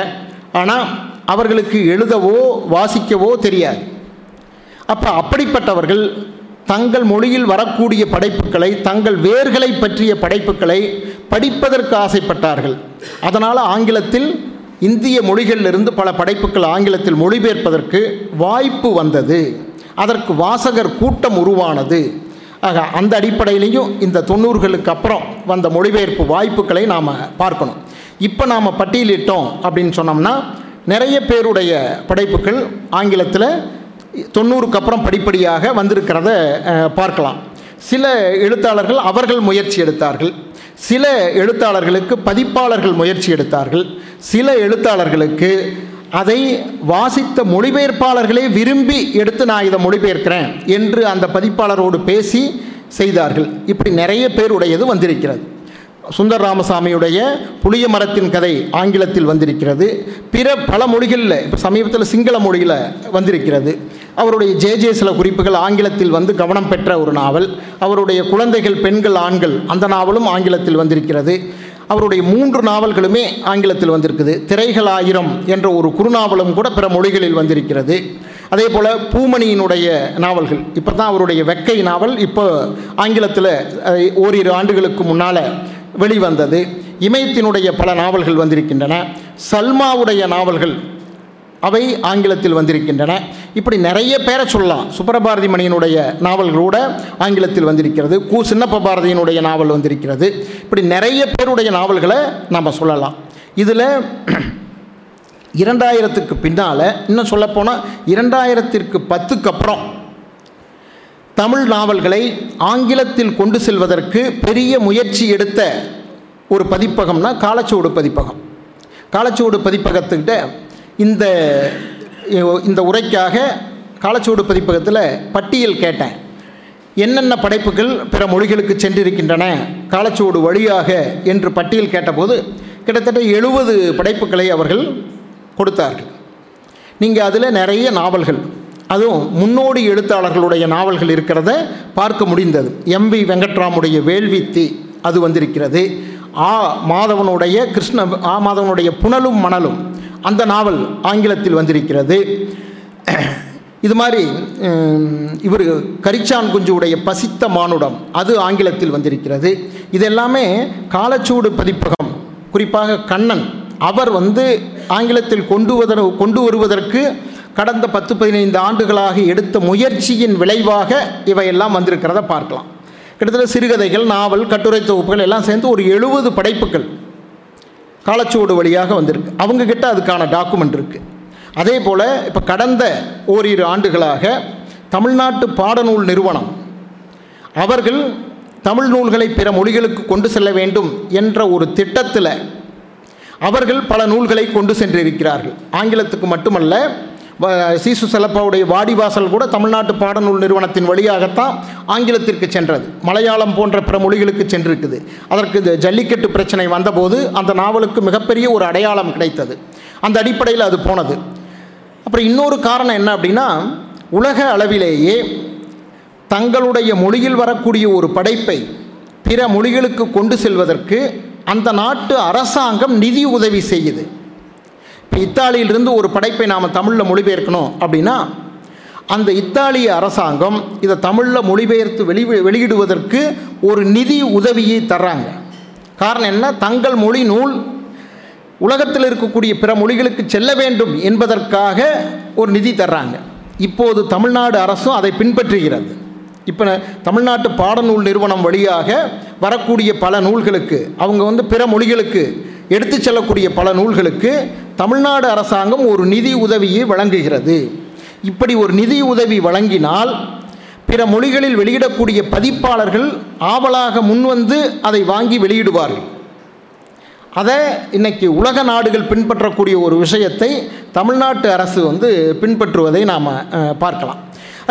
ஆனால் அவர்களுக்கு எழுதவோ வாசிக்கவோ தெரியாது. அப்போ அப்படிப்பட்டவர்கள் தங்கள் மொழியில் வரக்கூடிய படைப்புகளை தங்கள் வேர்களை பற்றிய படைப்புகளை படிப்பதற்கு ஆசைப்பட்டார்கள். அதனால் ஆங்கிலத்தில் இந்திய மொழிகளிலிருந்து பல படைப்புகள் ஆங்கிலத்தில் மொழிபெயர்ப்பதற்கு வாய்ப்பு வந்தது. அதற்கு வாசகர் கூட்டம் உருவானது. ஆக அந்த அடிப்படையிலையும் இந்த தொண்ணூறுகளுக்கு அப்புறம் வந்த மொழிபெயர்ப்பு வாய்ப்புகளை நாம் பார்க்கணும். இப்போ நாம் பட்டியலிட்டோம் அப்படின்னு சொன்னோம்னா நிறைய பேருடைய படைப்புகள் ஆங்கிலத்தில் தொண்ணூறுக்கு அப்புறம் படிப்படியாக வந்திருக்கிறத பார்க்கலாம். சில எழுத்தாளர்கள் அவர்கள் முயற்சி எடுத்தார்கள். சில எழுத்தாளர்களுக்கு பதிப்பாளர்கள் முயற்சி எடுத்தார்கள். சில எழுத்தாளர்களுக்கு அதை வாசித்த மொழிபெயர்ப்பாளர்களே விரும்பி எடுத்து நான் இதை மொழிபெயர்க்கிறேன் என்று அந்த பதிப்பாளரோடு பேசி செய்தார்கள். இப்படி நிறைய பேருடையது வந்திருக்கிறது. சுந்தர் ராமசாமியுடைய புளிய மரத்தின் கதை ஆங்கிலத்தில் வந்திருக்கிறது. பிற பல மொழிகளில் இப்போ சமீபத்தில் சிங்கள மொழியில் வந்திருக்கிறது. அவருடைய ஜே ஜே சில குறிப்புகள் ஆங்கிலத்தில் வந்து கவனம் பெற்ற ஒரு நாவல். அவருடைய குழந்தைகள் பெண்கள் ஆண்கள் அந்த நாவலும் ஆங்கிலத்தில் வந்திருக்கிறது. அவருடைய மூன்று நாவல்களுமே ஆங்கிலத்தில் வந்திருக்குது. திரைகள் ஆயிரம் என்ற ஒரு குறுநாவலும் கூட பிற மொழிகளில் வந்திருக்கிறது. அதே போல் பூமணியினுடைய நாவல்கள். இப்போ தான் அவருடைய வெக்கை நாவல் இப்போ ஆங்கிலத்தில் ஓரிரு ஆண்டுகளுக்கு முன்னால் வெளிவந்தது. இமயத்தினுடைய பல நாவல்கள் வந்திருக்கின்றன. சல்மாவுடைய நாவல்கள் அவை ஆங்கிலத்தில் வந்திருக்கின்றன. இப்படி நிறைய பேரை சொல்லலாம். சுப்பரபாரதி மணியனுடைய நாவல்கள் கூட ஆங்கிலத்தில் வந்திருக்கிறது. கு. சின்னப்ப பாரதியினுடைய நாவல் வந்திருக்கிறது. இப்படி நிறைய பேருடைய நாவல்களை நம்ம சொல்லலாம். இதில் இரண்டாயிரத்துக்கு பின்னால் இன்னும் சொல்லப்போனால் இரண்டாயிரத்திற்கு பத்துக்கு அப்புறம் தமிழ் நாவல்களை ஆங்கிலத்தில் கொண்டு செல்வதற்கு பெரிய முயற்சி எடுத்த ஒரு பதிப்பகம்னா காலச்சுவடு பதிப்பகம். காலச்சுவடு பதிப்பகத்துக்கிட்ட இந்த இந்த உரைக்காக காலச்சுவடு பதிப்பகத்தில் பட்டியல் கேட்டேன். என்னென்ன படைப்புகள் பிற மொழிகளுக்கு சென்றிருக்கின்றன காலச்சுவடு வழியாக என்று பட்டியல் கேட்டபோது கிட்டத்தட்ட எழுபது படைப்புகளை அவர்கள் கொடுத்தார்கள். நீங்கள் அதில் நிறைய நாவல்கள் அதுவும் முன்னோடி எழுத்தாளர்களுடைய நாவல்கள் இருக்கிறத பார்க்க முடிந்தது. எம் வி வெங்கட்ராமுடைய வேள்வித்தி அது வந்திருக்கிறது. ஆ மாதவனுடைய கிருஷ்ண ஆ மாதவனுடைய புனலும் மணலும் அந்த நாவல் ஆங்கிலத்தில் வந்திருக்கிறது. இது மாதிரி இவர் கரிச்சான் குஞ்சுவுடைய பசித்த மானுடம் அது ஆங்கிலத்தில் வந்திருக்கிறது. இதெல்லாமே காலச்சூடு பதிப்பகம் குறிப்பாக கண்ணன். அவர் வந்து ஆங்கிலத்தில் கொண்டு வத கொண்டு வருவதற்கு கடந்த பத்து பதினைந்து ஆண்டுகளாக எடுத்த முயற்சியின் விளைவாக இவையெல்லாம் வந்திருக்கிறத பார்க்கலாம். கிட்டத்தட்ட சிறுகதைகள் நாவல் கட்டுரை தொகுப்புகள் எல்லாம் சேர்ந்து ஒரு எழுபது படைப்புகள். காலச்சுவடு வழியாக வந்திருக்கு. அவங்கக்கிட்ட அதுக்கான டாக்குமெண்ட் இருக்குது அதே போல் இப்போ கடந்த ஓரிரு ஆண்டுகளாக தமிழ்நாட்டு பாடநூல் நிறுவனம் அவர்கள் தமிழ் நூல்களை பிற மொழிகளுக்கு கொண்டு செல்ல வேண்டும் என்ற ஒரு திட்டத்தில் அவர்கள் பல நூல்களை கொண்டு சென்றிருக்கிறார்கள். ஆங்கிலத்துக்கு மட்டுமல்ல சீசு செல்லப்பாவுடைய வாடிவாசல் கூட தமிழ்நாட்டு பாடநூல் நிறுவனத்தின் வழியாகத்தான் ஆங்கிலத்திற்கு சென்றது. மலையாளம் போன்ற பிற மொழிகளுக்கு சென்றிருக்குது. அதற்கு இந்த ஜல்லிக்கட்டு பிரச்சனை வந்தபோது அந்த நாவலுக்கு மிகப்பெரிய ஒரு அடையாளம் கிடைத்தது. அந்த அடிப்படையில் அது போனது. அப்புறம் இன்னொரு காரணம் என்ன அப்படின்னா உலக அளவிலேயே தங்களுடைய மொழியில் வரக்கூடிய ஒரு படைப்பை பிற மொழிகளுக்கு கொண்டு செல்வதற்கு அந்த நாட்டு அரசாங்கம் நிதி உதவி செய்யுது. இத்தாலியிலிருந்து ஒரு படைப்பை நாம் தமிழில் மொழிபெயர்க்கணும் அப்படின்னா அந்த இத்தாலிய அரசாங்கம் இதை தமிழில் மொழிபெயர்த்து வெளி வெளியிடுவதற்கு ஒரு நிதி உதவியை தர்றாங்க. காரணம் என்ன? தங்கள் மொழி நூல் உலகத்தில் இருக்கக்கூடிய பிற மொழிகளுக்கு செல்ல வேண்டும் என்பதற்காக ஒரு நிதி தர்றாங்க. இப்போது தமிழ்நாடு அரசும் அதை பின்பற்றுகிறது. இப்போ தமிழ்நாட்டு பாடநூல் நிறுவனம் வழியாக வரக்கூடிய பல நூல்களுக்கு அவங்க வந்து பிற மொழிகளுக்கு எடுத்துச் செல்லக்கூடிய பல நூல்களுக்கு தமிழ்நாடு அரசாங்கம் ஒரு நிதி உதவியை வழங்குகிறது. இப்படி ஒரு நிதி உதவி வழங்கினால் பிற மொழிகளில் வெளியிடக்கூடிய பதிப்பாளர்கள் ஆவலாக முன்வந்து அதை வாங்கி வெளியிடுவார்கள். அதை இன்றைக்கி உலக நாடுகள் பின்பற்றக்கூடிய ஒரு விஷயத்தை தமிழ்நாட்டு அரசு வந்து பின்பற்றுவதை நாம் பார்க்கலாம்.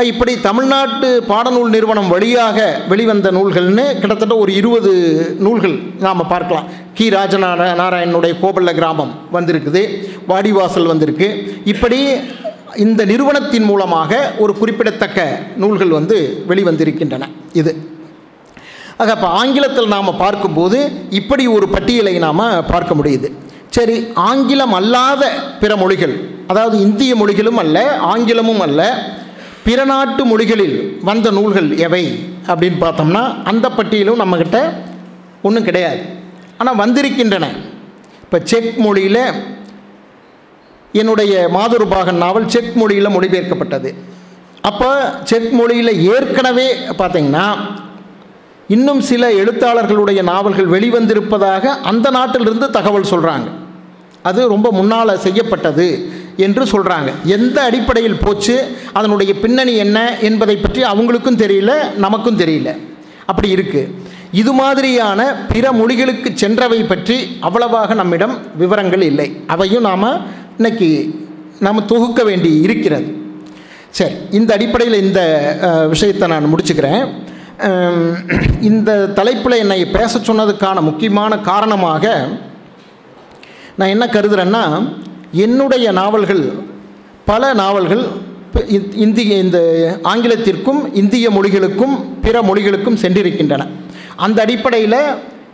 இப்படி தமிழ்நாட்டு பாடநூல் நிறுவனம் வழியாக வெளிவந்த நூல்கள்னு கிட்டத்தட்ட ஒரு இருபது நூல்கள் நாம் பார்க்கலாம். கி. ராஜநார நாராயணனுடைய கோபல்ல கிராமம் வந்திருக்குது வாடிவாசல் வந்திருக்கு. இப்படி இந்த நிறுவனத்தின் மூலமாக ஒரு குறிப்பிடத்தக்க நூல்கள் வந்து வெளிவந்திருக்கின்றன. இது. ஆக அப்போ ஆங்கிலத்தில் நாம் பார்க்கும்போது இப்படி ஒரு பட்டியலை நாம் பார்க்க முடியுது. சரி ஆங்கிலம் அல்லாத பிற மொழிகள் அதாவது இந்திய மொழிகளும் அல்ல ஆங்கிலமும் அல்ல பிற நாட்டு மொழிகளில் வந்த நூல்கள் எவை அப்படின்னு பார்த்தோம்னா அந்த பட்டியலும் நம்மக்கிட்ட ஒன்றும் கிடையாது. ஆனால் வந்திருக்கின்றன. இப்போ செக் மொழியில் என்னுடைய மாதுருபாகன் நாவல் செக் மொழியில் மொழிபெயர்க்கப்பட்டது. அப்போ செக் மொழியில் ஏற்கனவே பார்த்திங்கன்னா இன்னும் சில எழுத்தாளர்களுடைய நாவல்கள் வெளிவந்திருப்பதாக அந்த நாட்டிலிருந்து தகவல் சொல்கிறாங்க அது ரொம்ப முன்னால் செய்யப்பட்டது என்று சொல்கிறாங்க எந்த அடிப்படையில் போச்சு? அதனுடைய பின்னணி என்ன என்பதை பற்றி அவங்களுக்கும் தெரியல நமக்கும் தெரியல. அப்படி இருக்குது இது மாதிரியான பிற மொழிகளுக்கு சென்றவை பற்றி அவ்வளவாக நம்மிடம் விவரங்கள் இல்லை. அவையும் நாம் இன்னைக்கு நாம் தொகுக்க வேண்டி இருக்கிறது. சரி இந்த அடிப்படையில் இந்த விஷயத்தை நான் முடிச்சுக்கிறேன். இந்த தலைப்பில் என்னை பேச சொன்னதுக்கான முக்கியமான காரணமாக நான் என்ன கருதுகிறேன்னா என்னுடைய நாவல்கள் பல நாவல்கள் இந்திய இந்த ஆங்கிலத்திற்கும் இந்திய மொழிகளுக்கும் பிற மொழிகளுக்கும் சென்றிருக்கின்றன. அந்த அடிப்படையில்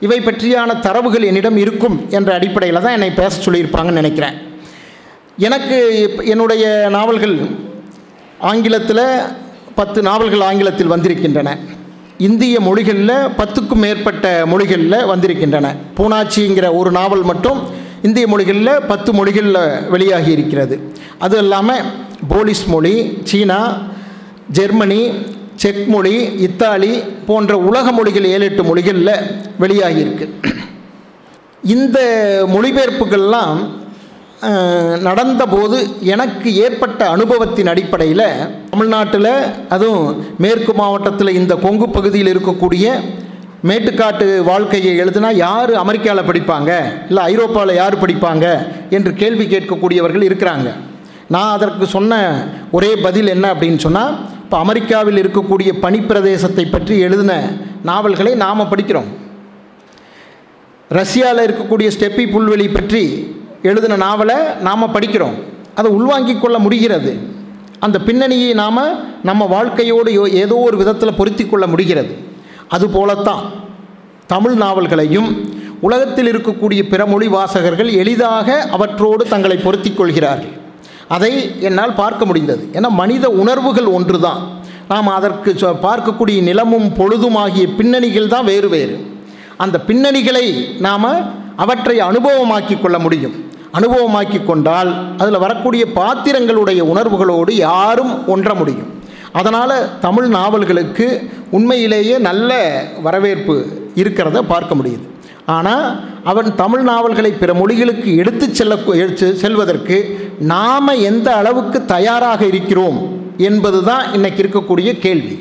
இவை பற்றியான தரவுகள் என்னிடம் இருக்கும் என்ற அடிப்படையில் தான் என்னை பேச சொல்லியிருப்பாங்கன்னு நினைக்கிறேன். எனக்கு என்னுடைய நாவல்கள் ஆங்கிலத்தில் பத்து நாவல்கள் ஆங்கிலத்தில் வந்திருக்கின்றன. இந்திய மொழிகளில் பத்துக்கும் மேற்பட்ட மொழிகளில் வந்திருக்கின்றன. பூனாச்சிங்கிற ஒரு நாவல் மட்டும் இந்திய மொழிகளில் பத்து மொழிகளில் வெளியாகி இருக்கிறது அது இல்லாமல் போலிஸ் மொழி சீனா ஜெர்மனி செக் மொழி இத்தாலி போன்ற உலக மொழிகள் ஏழு எட்டு மொழிகளில் வெளியாகியிருக்கு. இந்த மொழிபெயர்ப்புகள்லாம் நடந்தபோது எனக்கு ஏற்பட்ட அனுபவத்தின் அடிப்படையில் தமிழ்நாட்டில் அதுவும் மேற்கு மாவட்டத்தில் இந்த கொங்கு பகுதியில் இருக்கக்கூடிய மேட்டுக்காட்டு வாழ்க்கையை எழுதுனா யார் அமெரிக்காவில் படிப்பாங்க? இல்லை ஐரோப்பாவில் யார் படிப்பாங்க? என்று கேள்வி கேட்கக்கூடியவர்கள் இருக்கிறாங்க. நான் அதற்கு சொன்ன ஒரே பதில் என்ன அப்படின்னு சொன்னால் இப்போ அமெரிக்காவில் இருக்கக்கூடிய பனிப்பிரதேசத்தை பற்றி எழுதின நாவல்களை நாம் படிக்கிறோம். ரஷ்யாவில் இருக்கக்கூடிய ஸ்டெப்பி புல்வெளி பற்றி எழுதின நாவலை நாம் படிக்கிறோம். அதை உள்வாங்கிக் கொள்ள முடிகிறது. அந்த பின்னணியை நாம் நம்ம வாழ்க்கையோடு ஏதோ ஒரு விதத்தில் பொருத்தி கொள்ள முடிகிறது. அதுபோலத்தான். தமிழ் நாவல்களையும் உலகத்தில் இருக்கக்கூடிய பிற மொழி வாசகர்கள் எளிதாக அவற்றோடு தங்களை பொருத்திக் கொள்கிறார்கள். அதை என்னால் பார்க்க முடிந்தது. ஏன்னா மனித உணர்வுகள் ஒன்று தான் நாம் அதற்கு பார்க்கக்கூடிய நிலமும் பொழுதும் ஆகிய பின்னணிகள் தான் வேறு வேறு. அந்த பின்னணிகளை நாம் அவற்றை அனுபவமாக்கி கொள்ள முடியும். அனுபவமாக்கி கொண்டால் அதில் வரக்கூடிய பாத்திரங்களுடைய உணர்வுகளோடு யாரும் ஒன்ற முடியும். அதனால் தமிழ் நாவல்களுக்கு உண்மையிலேயே நல்ல வரவேற்பு இருக்கிறத பார்க்க முடியுது. ஆனால் அவன் தமிழ் நாவல்களை பிற மொழிகளுக்கு எடுத்துச் செல்ல செல்வதற்கு நாம் எந்த அளவுக்கு தயாராக இருக்கிறோம் என்பது தான் இன்னைக்கு இருக்கக்கூடிய கேள்வி.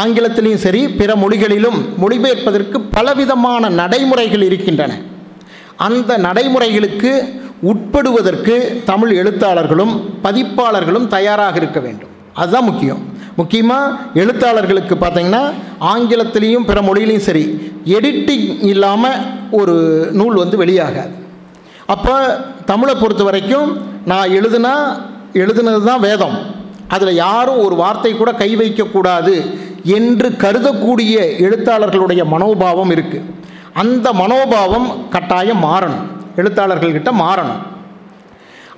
ஆங்கிலத்திலையும் சரி பிற மொழிகளிலும் மொழிபெயர்ப்பதற்கு பலவிதமான நடைமுறைகள் இருக்கின்றன. அந்த நடைமுறைகளுக்கு உட்படுவதற்கு தமிழ் எழுத்தாளர்களும் பதிப்பாளர்களும் தயாராக இருக்க வேண்டும். அதுதான் முக்கியம். முக்கியமாக எழுத்தாளர்களுக்கு பார்த்தீங்கன்னா ஆங்கிலத்திலையும் பிற மொழியிலையும் சரி எடிட்டிங் இல்லாமல் ஒரு நூல் வந்து வெளியாகாது. அப்போ தமிழை பொறுத்த வரைக்கும் நான் எழுதுனா எழுதுனது தான் வேதம். அதில் யாரும் ஒரு வார்த்தை கூட கை வைக்கக்கூடாது என்று கருதக்கூடிய எழுத்தாளர்களுடைய மனோபாவம் இருக்குது அந்த மனோபாவம் கட்டாயம் மாறணும். எழுத்தாளர்கள்கிட்ட மாறணும்.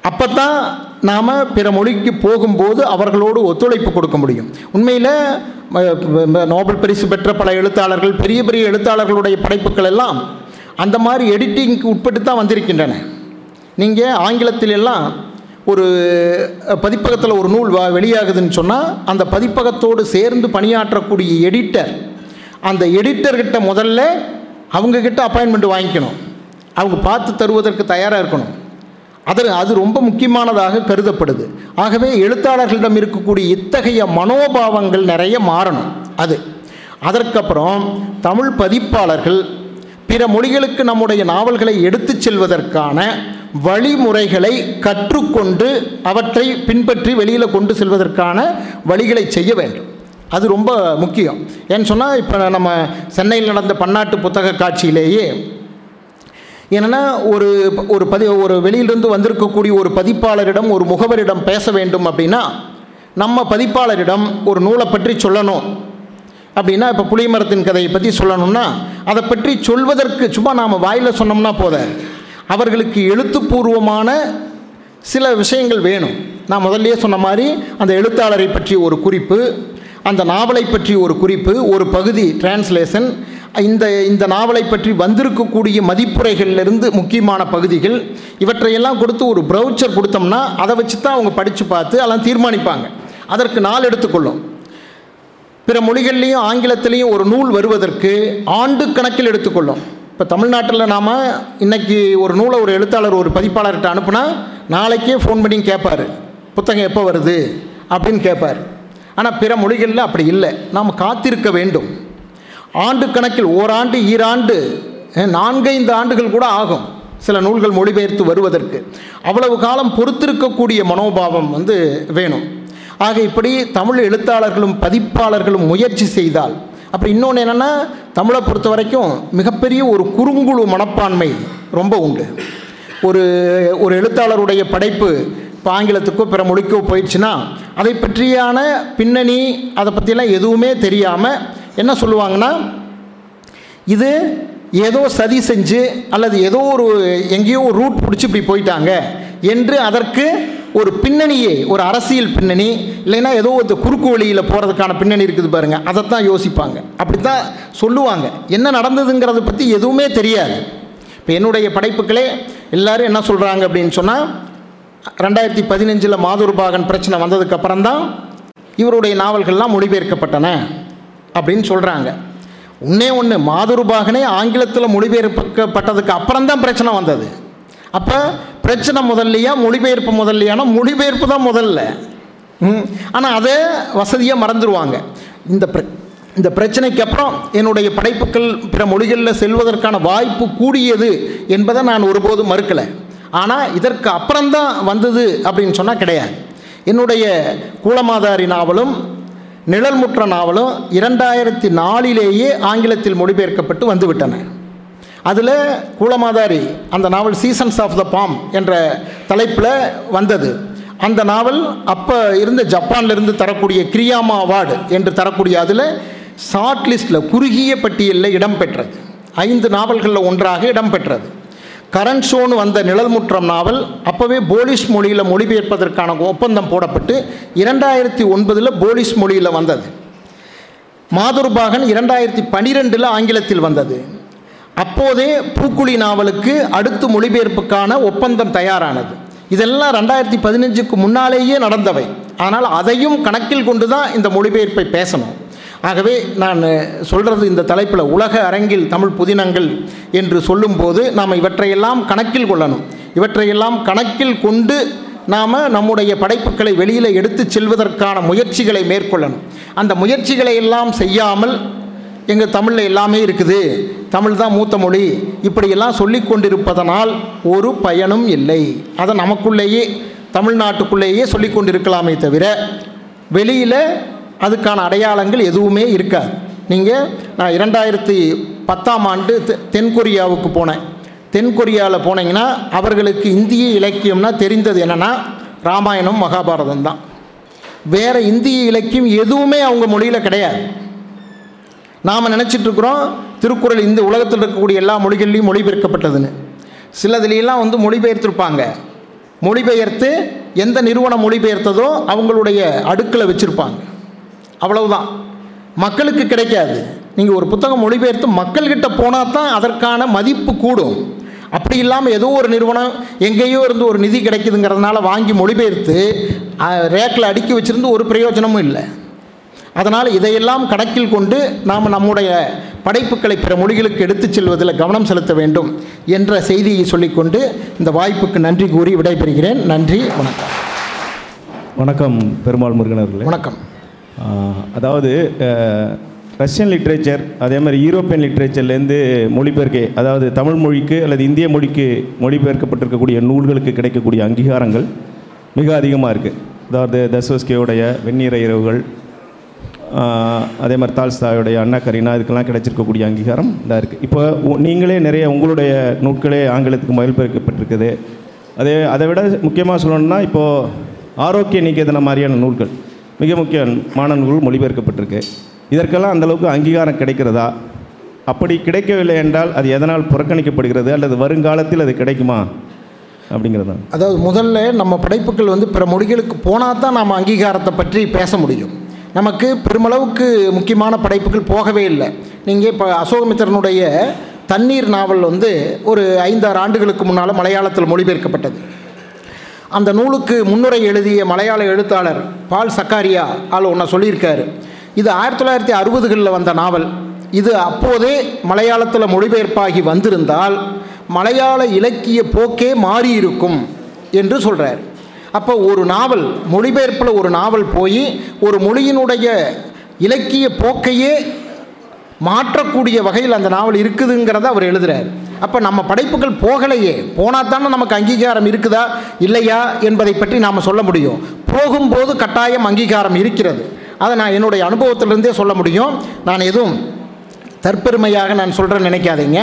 அப்போ தான் நாம் பிற மொழிக்கு போகும்போது அவர்களோடு ஒத்துழைப்பு கொடுக்க முடியும். உண்மையில் நோபல் பரிசு பெற்ற பல எழுத்தாளர்கள் பெரிய பெரிய எழுத்தாளர்களுடைய படைப்புகள் எல்லாம் அந்த மாதிரி எடிட்டிங்க்கு உட்பட்டு தான் வந்திருக்கின்றன. நீங்கள் ஆங்கிலத்தில் எல்லாம் ஒரு பதிப்பகத்தில் ஒரு நூல் வ- வெளியாகுதுன்னு சொன்னால் அந்த பதிப்பகத்தோடு சேர்ந்து பணியாற்றக்கூடிய எடிட்டர் அந்த எடிட்டர்கிட்ட முதல்ல அவங்கக்கிட்ட அப்பாயின்மெண்ட் வாங்கிக்கணும். அவங்க பார்த்து தருவதற்கு தயாராக இருக்கணும். அது அது ரொம்ப முக்கியமானதாக கருதப்படுது. ஆகவே எழுத்தாளர்களிடம் இருக்கக்கூடிய இத்தகைய மனோபாவங்கள் நிறைய மாறணும். அது. அதற்கப்புறம் தமிழ் பதிப்பாளர்கள் பிற மொழிகளுக்கு நம்முடைய நாவல்களை எடுத்துச் செல்வதற்கான வழிமுறைகளை கற்றுக்கொண்டு அவற்றை பின்பற்றி வெளியில் கொண்டு செல்வதற்கான வழிகளை செய்ய வேண்டும். அது ரொம்ப முக்கியம். ஏன்னு சொன்னால் இப்போ நம்ம சென்னையில் நடந்த பன்னாட்டு புத்தக காட்சியிலேயே என்னென்னா ஒரு ஒரு பதி ஒரு வெளியிலிருந்து வந்திருக்கக்கூடிய ஒரு பதிப்பாளரிடம் ஒரு முகவரிடம் பேச வேண்டும் அப்படின்னா நம்ம பதிப்பாளரிடம் ஒரு நூலை பற்றி சொல்லணும். அப்படின்னா இப்போ புளிமரத்தின் கதையை பற்றி சொல்லணும்னா அதை பற்றி சொல்வதற்கு சும்மா நாம் வாயில் சொன்னோம்னா போத அவர்களுக்கு எழுத்துப்பூர்வமான சில விஷயங்கள் வேணும். நான் முதல்லயே சொன்ன மாதிரி அந்த எழுத்தாளரை பற்றி ஒரு குறிப்பு அந்த நாவலை பற்றி ஒரு குறிப்பு ஒரு பகுதி டிரான்ஸ்லேஷன் இந்த இந்த நாவலை பற்றி வந்திருக்கக்கூடிய மதிப்புரைகளிலிருந்து முக்கியமான பகுதிகள் இவற்றையெல்லாம் கொடுத்து ஒரு ப்ரௌச்சர் கொடுத்தோம்னா அதை வச்சு தான் அவங்க படித்து பார்த்து அதெல்லாம் தீர்மானிப்பாங்க. அதற்கு நாள் எடுத்துக்கொள்ளும். பிற மொழிகள்லேயும் ஆங்கிலத்திலையும் ஒரு நூல் வருவதற்கு ஆண்டு கணக்கில் எடுத்துக்கொள்ளும். இப்போ தமிழ்நாட்டில் நாம் இன்றைக்கி ஒரு நூலை ஒரு எழுத்தாளர் ஒரு பதிப்பாளர்கிட்ட அனுப்புனா நாளைக்கே ஃபோன் பண்ணி கேட்பார் புத்தகம் எப்போ வருது? அப்படின்னு கேட்பார் ஆனால் பிற மொழிகளில் அப்படி இல்லை. நாம் காத்திருக்க வேண்டும். ஆண்டு கணக்கில் ஓராண்டு ஈராண்டு நான்கைந்து ஆண்டுகள் கூட ஆகும் சில நூல்கள் மொழிபெயர்த்து வருவதற்கு. அவ்வளவு காலம் பொறுத்திருக்கக்கூடிய மனோபாவம் வந்து வேணும். ஆக இப்படி தமிழ் எழுத்தாளர்களும் பதிப்பாளர்களும் முயற்சி செய்தால் அப்புறம் இன்னொன்று என்னென்னா தமிழை பொறுத்த வரைக்கும் மிகப்பெரிய ஒரு குறுங்குழு மனப்பான்மை ரொம்ப உண்டு. ஒரு ஒரு எழுத்தாளருடைய படைப்பு இப்போ ஆங்கிலத்துக்கோ பிற மொழிக்கோ போயிடுச்சுன்னா அதை பற்றியான பின்னணி அதை பற்றியெல்லாம் எதுவுமே தெரியாமல் என்ன சொல்லுவாங்கன்னா இது ஏதோ சதி செஞ்சு அல்லது ஏதோ ஒரு எங்கேயோ ஒரு ரூட் பிடிச்சி இப்படி போயிட்டாங்க என்று அதற்கு ஒரு பின்னணியே ஒரு அரசியல் பின்னணி இல்லைன்னா ஏதோ ஒரு குறுக்கு வழியில் போகிறதுக்கான பின்னணி இருக்குது பாருங்கள் அதைத்தான் யோசிப்பாங்க. அப்படி தான் சொல்லுவாங்க. என்ன நடந்ததுங்கிறத பற்றி எதுவுமே தெரியாது. இப்போ என்னுடைய படைப்புகளே எல்லோரும் என்ன சொல்கிறாங்க அப்படின்னு சொன்னால் ரெண்டாயிரத்தி பதினஞ்சில் மாதுர்பாகன் பிரச்சனை வந்ததுக்கப்புறம் தான் இவருடைய நாவல்கள்லாம் மொழிபெயர்க்கப்பட்டன. அப்படின்னு சொல்கிறாங்க உன்னே ஒன்று மாதுருபாகனே ஆங்கிலத்தில் மொழிபெயர்க்கப்பட்டதுக்கு அப்புறம்தான் பிரச்சனை வந்தது. அப்போ பிரச்சனை முதல்லையா மொழிபெயர்ப்பு முதல்லையானா மொழிபெயர்ப்பு தான் முதல்ல. ஆனால் அதை வசதியாக மறந்துடுவாங்க இந்த பிர இந்த பிரச்சனைக்கு அப்புறம் என்னுடைய படைப்புகள் பிற மொழிகளில் செல்வதற்கான வாய்ப்பு கூடியது என்பதை நான் ஒருபோதும் மறுக்கலை. ஆனால் இதற்கு அப்புறம்தான் வந்தது அப்படின்னு சொன்னால் கிடையாது. என்னுடைய கூலமாதாரி நாவலும் நிழல்முற்ற நாவலும் இரண்டாயிரத்தி நாலிலேயே ஆங்கிலத்தில் மொழிபெயர்க்கப்பட்டு வந்துவிட்டன. அதில் கூலமாதாரி அந்த novel seasons of the palm என்ற தலைப்பில் வந்தது. அந்த நாவல் அப்போ இருந்த ஜப்பான்லேருந்து தரக்கூடிய கிரியாமா அவார்டு என்று தரக்கூடிய அதில் ஷார்ட் லிஸ்ட்டில் குறுகிய பட்டியலில் இடம்பெற்றது ஐந்து நாவல்களில் ஒன்றாக இடம்பெற்றது கரண் ஷோன்னு வந்த நிழல்முற்றம் நாவல் அப்போவே போலிஷ் மொழியில் மொழிபெயர்ப்பதற்கான ஒப்பந்தம் போடப்பட்டு இரண்டாயிரத்தி ஒன்பதில் போலிஷ் மொழியில் வந்தது. மாதுர்பாகன் இரண்டாயிரத்தி பனிரெண்டில் ஆங்கிலத்தில் வந்தது. அப்போதே பூக்குழி நாவலுக்கு அடுத்து மொழிபெயர்ப்புக்கான ஒப்பந்தம் தயாரானது. இதெல்லாம் ரெண்டாயிரத்தி பதினஞ்சுக்கு முன்னாலேயே நடந்தவை. ஆனால் அதையும் கணக்கில் கொண்டு தான் இந்த மொழிபெயர்ப்பை பேசணும். ஆகவே நான் சொல்கிறது இந்த தலைப்பில் உலக அரங்கில் தமிழ் புதினங்கள் என்று சொல்லும்போது நாம் இவற்றையெல்லாம் கணக்கில் கொள்ளணும். இவற்றையெல்லாம் கணக்கில் கொண்டு நாம் நம்முடைய படைப்புகளை வெளியில் எடுத்து செல்வதற்கான முயற்சிகளை மேற்கொள்ளணும். அந்த முயற்சிகளை எல்லாம் செய்யாமல் எங்கள் தமிழில் எல்லாமே இருக்குது. தமிழ் தான் மூத்த மொழி. இப்படியெல்லாம் சொல்லி கொண்டிருப்பதனால் ஒரு பயனும் இல்லை. அதை நமக்குள்ளேயே தமிழ்நாட்டுக்குள்ளேயே சொல்லி கொண்டிருக்கலாமே தவிர வெளியில் அதுக்கான அடையாளங்கள் எதுவுமே இருக்காது. நீங்கள் நான் இரண்டாயிரத்தி பத்தாம் ஆண்டு தெ தென்கொரியாவுக்கு போனேன். தென்கொரியாவில் போனீங்கன்னா அவர்களுக்கு இந்திய இலக்கியம்னா தெரிந்தது என்னென்னா ராமாயணம் மகாபாரதம் தான். வேறு இந்திய இலக்கியம் எதுவுமே அவங்க மொழியில் கிடையாது. நாம் நினச்சிட்ருக்குறோம் திருக்குறள் இந்த உலகத்தில் இருக்கக்கூடிய எல்லா மொழிகள்லையும் மொழிபெயர்க்கப்பட்டதுன்னு. சிலதுலையெல்லாம் வந்து மொழிபெயர்த்திருப்பாங்க. மொழிபெயர்த்து எந்த நிறுவனம் மொழிபெயர்த்ததோ அவங்களுடைய அடுக்கில் வச்சுருப்பாங்க. அவ்வளவுதான். மக்களுக்கு கிடைக்காது. நீங்கள் ஒரு புத்தகம் மொழிபெயர்த்து மக்கள்கிட்ட போனால் தான் அதற்கான மதிப்பு கூடும். அப்படி இல்லாமல் ஏதோ ஒரு நிறுவனம் எங்கேயோ இருந்து ஒரு நிதி கிடைக்குதுங்கிறதுனால வாங்கி மொழிபெயர்த்து ரேக்கில் அடுக்கி வச்சுருந்து ஒரு பிரயோஜனமும் இல்லை. அதனால் இதையெல்லாம் கணக்கில் கொண்டு நாம் நம்முடைய படைப்புகளை பிற மொழிகளுக்கு எடுத்துச் செல்வதில் கவனம் செலுத்த வேண்டும் என்ற செய்தியை சொல்லிக்கொண்டு இந்த வாய்ப்புக்கு நன்றி கூறி விடைபெறுகிறேன். நன்றி வணக்கம். வணக்கம் பெருமாள் முருகன் அவர்களே. வணக்கம். அதாவது ரஷ்யன் லிட்ரேச்சர் அதே மாதிரி யூரோப்பியன் லிட்ரேச்சர்லேருந்து மொழிபெயர்க்க அதாவது தமிழ் மொழிக்கு அல்லது இந்திய மொழிக்கு மொழிபெயர்க்கப்பட்டிருக்கக்கூடிய நூல்களுக்கு கிடைக்கக்கூடிய அங்கீகாரங்கள் மிக அதிகமாக இருக்குது அதாவது தசோஸ்கேவுடைய வெந்நீர இரவுகள் அதே மாதிரி தால்ஸ்தாவுடைய அண்ணா கரீனா இதுக்கெல்லாம் கிடைச்சிருக்கக்கூடிய அங்கீகாரம் இதாக இருக்குது இப்போ உ- நீங்களே நிறைய உங்களுடைய நூட்களே ஆங்கிலத்துக்கு மொழிபெயர்க்கப்பட்டிருக்குது. அதே அதை விட முக்கியமாக சொல்லணும்னா இப்போது ஆரோக்கிய நிகேதன மாதிரியான நூல்கள். மிக முக்கியமான நூல் மொழிபெயர்க்கப்பட்டிருக்கு. இதற்கெல்லாம் அந்த அளவுக்கு அங்கீகாரம் கிடைக்கிறதா? அப்படி கிடைக்கவில்லை என்றால் அது எதனால் புறக்கணிக்கப்படுகிறது? அல்லது வருங்காலத்தில் அது கிடைக்குமா? அப்படிங்கிறது தான். அதாவது முதல்ல நம்ம படைப்புகள் வந்து பிற மொழிகளுக்கு போனால் தான் நாம் அங்கீகாரத்தை பற்றி பேச முடியும். நமக்கு பெருமளவுக்கு முக்கியமான படைப்புகள் போகவே இல்லை. நீங்கள் இப்போ அசோகமித்திரனுடைய தண்ணீர் நாவல் வந்து ஒரு ஐந்தாறு ஆண்டுகளுக்கு முன்னால் மலையாளத்தில் மொழிபெயர்க்கப்பட்டது. அந்த நூலுக்கு முன்னுரை எழுதிய மலையாள எழுத்தாளர் பால் சக்காரியா ஆள் ஒன்று சொல்லியிருக்காரு. இது ஆயிரத்தி தொள்ளாயிரத்தி அறுபதுகளில் வந்த நாவல். இது அப்போதே மலையாளத்தில் மொழிபெயர்ப்பாகி வந்திருந்தால் மலையாள இலக்கிய போக்கே மாறியிருக்கும் என்று சொல்கிறார் அப்போ ஒரு நாவல் மொழிபெயர்ப்பில் ஒரு நாவல் போய் ஒரு மொழியினுடைய இலக்கிய போக்கையே மாற்றக்கூடிய வகையில் அந்த நாவல் இருக்குதுங்கிறத அவர் எழுதுகிறார் அப்போ நம்ம படைப்புகள் போகலையே போனால் தானே நமக்கு அங்கீகாரம் இருக்குதா இல்லையா என்பதை பற்றி நாம் சொல்ல முடியும். போகும்போது கட்டாயம் அங்கீகாரம் இருக்கிறது. அதை நான் என்னுடைய அனுபவத்திலிருந்தே சொல்ல முடியும். நான் எதுவும் தற்பெருமையாக நான் சொல்கிறேன்னு நினைக்காதீங்க.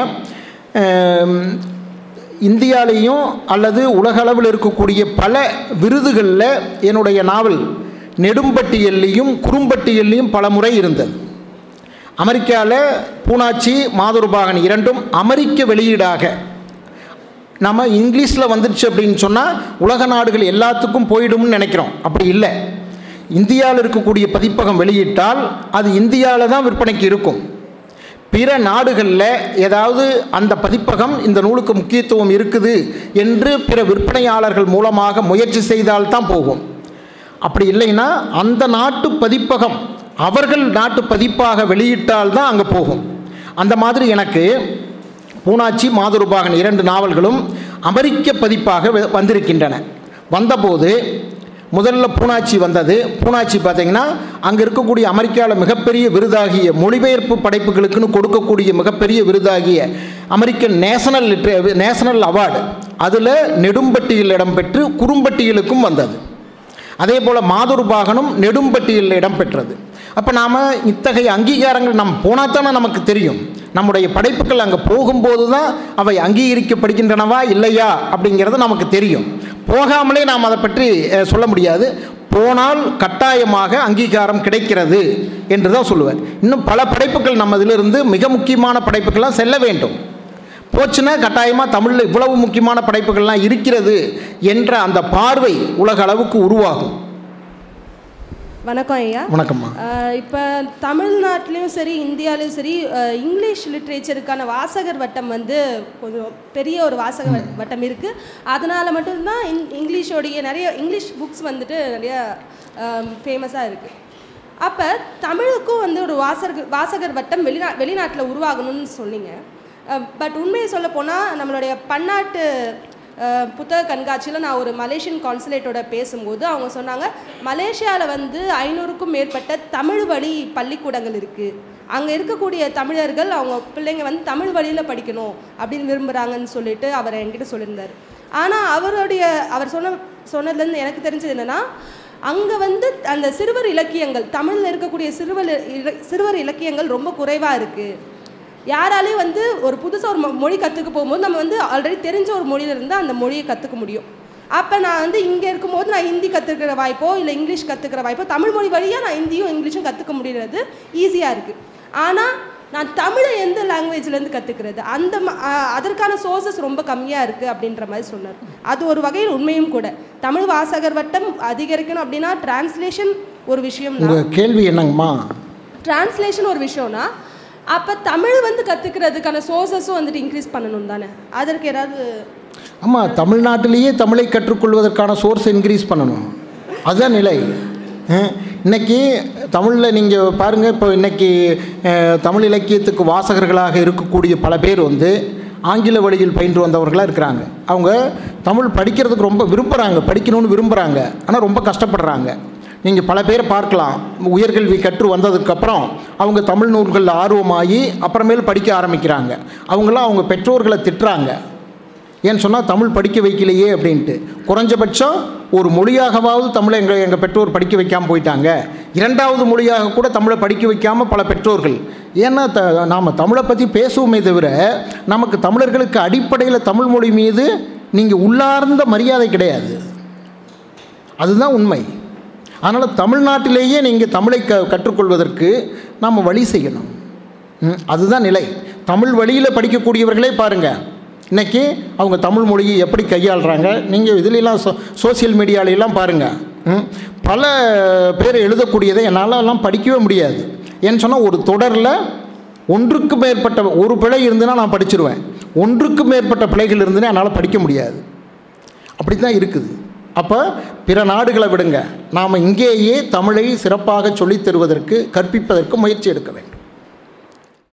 இந்தியாலேயும் அல்லது உலகளவில் இருக்கக்கூடிய பல விருதுகளில் என்னுடைய நாவல் நெடும்பட்டியல்லையும் குறும்பட்டியல்லையும் பல முறை இருந்தது. அமெரிக்காவில் பூனாச்சி மாதுருபாகன் இரண்டும் அமெரிக்க வெளியீடாக. நம்ம இங்கிலீஷில் வந்துடுச்சு அப்படின்னு சொன்னால் உலக நாடுகள் எல்லாத்துக்கும் போயிடும்னு நினைக்கிறோம். அப்படி இல்லை. இந்தியாவில் இருக்கக்கூடிய பதிப்பகம் வெளியிட்டால் அது இந்தியாவில் தான் விற்பனைக்கு இருக்கும். பிற நாடுகளில் ஏதாவது அந்த பதிப்பகம் இந்த நூலுக்கு முக்கியத்துவம் இருக்குது என்று பிற விற்பனையாளர்கள் மூலமாக முயற்சி செய்தால்தான் போகும். அப்படி இல்லைன்னா அந்த நாட்டு பதிப்பகம் அவர்கள் நாட்டு பதிப்பாக வெளியிட்டால் தான் அங்கே போகும். அந்த மாதிரி எனக்கு பூனாச்சி மாதுருபாகன் இரண்டு நாவல்களும் அமெரிக்க பதிப்பாக வந்திருக்கின்றன. வந்தபோது முதல்ல பூனாச்சி வந்தது. பூனாச்சி பார்த்திங்கன்னா அங்கே இருக்கக்கூடிய அமெரிக்காவில் மிகப்பெரிய விருதாகிய மொழிபெயர்ப்பு படைப்புகளுக்குன்னு கொடுக்கக்கூடிய மிகப்பெரிய விருதாகிய அமெரிக்கன் நேஷனல் லிட்ரே நேஷனல் அவார்டு. அதில் நெடும்பட்டியில் இடம்பெற்று குறும்பட்டியலுக்கும் வந்தது. அதே போல் மாதுருபாகனும் நெடும்பட்டியலில் இடம்பெற்றது. அப்போ நாம் இத்தகைய அங்கீகாரங்கள் நம்ம போனால் தானே நமக்கு தெரியும். நம்முடைய படைப்புகள் அங்கே போகும்போது தான் அவை அங்கீகரிக்கப்படுகின்றனவா இல்லையா அப்படிங்கிறது நமக்கு தெரியும். போகாமலே நாம் அதை பற்றி சொல்ல முடியாது. போனால் கட்டாயமாக அங்கீகாரம் கிடைக்கிறது என்று தான் சொல்லுவேன் இன்னும் பல படைப்புகள் நம்ம இதிலிருந்து மிக முக்கியமான படைப்புகள்லாம் செல்ல வேண்டும். போச்சுன்னா கட்டாயமாக தமிழில் இவ்வளவு முக்கியமான படைப்புகள்லாம் இருக்கிறது என்ற அந்த பார்வை உலக அளவுக்கு உருவாகும். வணக்கம் ஐயா. வணக்கம்மா. இப்போ தமிழ்நாட்டிலையும் சரி இந்தியாலையும் சரி இங்கிலீஷ் லிட்ரேச்சருக்கான வாசகர் வட்டம் வந்து கொஞ்சம் பெரிய ஒரு வாசக வட்- வட்டம் இருக்குது அதனால் மட்டும்தான் இங் இங்கிலீஷோடைய நிறைய இங்கிலீஷ் புக்ஸ் வந்துட்டு நிறைய ஃபேமஸாக இருக்குது அப்போ தமிழுக்கும் வந்து ஒரு வாசகர் வாசகர் வட்டம் வெளிநா வெளிநாட்டில் உருவாகணும்னு சொன்னீங்க. பட் உண்மையை சொல்ல போனால் நம்மளுடைய பன்னாட்டு புத்தக கண்காட்சியில் நான் ஒரு மலேசியன் கான்சுலேட்டோட பேசும்போது அவங்க சொன்னாங்க மலேசியாவில் வந்து ஐநூறுக்கும் மேற்பட்ட தமிழ் வழி பள்ளிக்கூடங்கள் இருக்குது அங்கே இருக்கக்கூடிய தமிழர்கள் அவங்க பிள்ளைங்க வந்து தமிழ் வழியில் படிக்கணும் அப்படின்னு விரும்புகிறாங்கன்னு சொல்லிட்டு அவர் என்கிட்ட சொல்லியிருந்தார். ஆனால் அவருடைய அவர் சொன்ன சொன்னதுலேருந்து எனக்கு தெரிஞ்சது என்னென்னா அங்கே வந்து அந்த சிறுவர் இலக்கியங்கள் தமிழில் இருக்கக்கூடிய சிறுவர் இல- சிறுவர் இலக்கியங்கள் ரொம்ப குறைவாக இருக்குது யாராலையும் வந்து ஒரு புதுசாக ஒரு மொழி கற்றுக்க போகும்போது நம்ம வந்து ஆல்ரெடி தெரிஞ்ச ஒரு மொழியில இருந்து அந்த மொழியை கற்றுக்க முடியும். அப்போ நான் வந்து இங்கே இருக்கும்போது நான் ஹிந்தி கற்றுக்கிற வாய்ப்போ இல்லை இங்கிலீஷ் கற்றுக்கிற வாய்ப்போ தமிழ் மொழி வழியாக நான் ஹிந்தியும் இங்கிலீஷும் கற்றுக்க முடியறது ஈஸியாக இருக்குது ஆனால் நான் தமிழை எந்த லாங்குவேஜ்லேருந்து கற்றுக்கிறது அந்த அதற்கான சோர்சஸ் ரொம்ப கம்மியாக இருக்குது அப்படின்ற மாதிரி சொன்னார். அது ஒரு வகையில் உண்மையும் கூட. தமிழ் வாசகர் வட்டம் அதிகரிக்கணும் அப்படின்னா டிரான்ஸ்லேஷன் ஒரு விஷயம் கேள்வி என்னங்கம்மா? டிரான்ஸ்லேஷன் ஒரு விஷயம்னா அப்போ தமிழ் வந்து கற்றுக்கிறதுக்கான சோர்சஸும் வந்துட்டு இன்க்ரீஸ் பண்ணணும் தானே? அதற்கு ஏதாவது ஆமாம் தமிழ்நாட்டிலேயே தமிழை கற்றுக்கொள்வதற்கான சோர்ஸ் இன்க்ரீஸ் பண்ணணும். அதுதான் நிலை. இன்னைக்கு தமிழில் நீங்கள் பாருங்கள் இப்போ இன்னைக்கு தமிழ் இலக்கியத்துக்கு வாசகர்களாக இருக்கக்கூடிய பல பேர் வந்து ஆங்கில வழியில் பயின்று வந்தவர்களாக இருக்கிறாங்க. அவங்க தமிழ் படிக்கிறதுக்கு ரொம்ப விரும்புகிறாங்க படிக்கணும்னு விரும்புகிறாங்க ஆனால் ரொம்ப கஷ்டப்படுறாங்க. நீங்கள் பல பேரை பார்க்கலாம். உயர்கல்வி கற்று வந்ததுக்கப்புறம் அவங்க தமிழ் நூல்களில் ஆர்வமாகி அப்புறமேல் படிக்க ஆரம்பிக்கிறாங்க. அவங்களாம் அவங்க பெற்றோர்களை திட்டுறாங்க. ஏன்னு சொன்னால் தமிழ் படிக்க வைக்கலையே அப்படின்ட்டு. குறைஞ்சபட்சம் ஒரு மொழியாகவாவது தமிழை எங்கள் எங்கள் பெற்றோர் படிக்க வைக்காமல் போயிட்டாங்க. இரண்டாவது மொழியாக கூட தமிழை படிக்க வைக்காமல் பல பெற்றோர்கள். ஏன்னா த நாம் தமிழை பற்றி பேசுவோமே தவிர நமக்கு தமிழர்களுக்கு அடிப்படையில் தமிழ் மொழி மீது நீங்கள் உள்ளார்ந்த மரியாதை கிடையாது. அதுதான் உண்மை. அதனால் தமிழ்நாட்டிலேயே நீங்கள் தமிழை க கற்றுக்கொள்வதற்கு நாம் வழி செய்யணும். ம், அதுதான் நிலை. தமிழ் வழியில் படிக்கக்கூடியவர்களே பாருங்கள் இன்றைக்கி அவங்க தமிழ் மொழியை எப்படி கையாளுறாங்க நீங்கள் இதுலலாம் சோ சோசியல் மீடியாலெல்லாம் பாருங்கள் பல பேர் எழுதக்கூடியதை என்னால் எல்லாம் படிக்கவே முடியாது. ஏன்னு சொன்னால் ஒரு தொடரில் ஒன்றுக்கு மேற்பட்ட ஒரு பிழை இருந்துன்னா நான் படிச்சிருவேன். ஒன்றுக்கு மேற்பட்ட பிழைகள் இருந்துன்னா என்னால் படிக்க முடியாது. அப்படி தான் இருக்குது. அப்போ பிற நாடுகளை விடுங்க. நாம் இங்கேயே தமிழை சிறப்பாக சொல்லித் தருவதற்கு கற்பிப்பதற்கு முயற்சி எடுக்க வேண்டும்.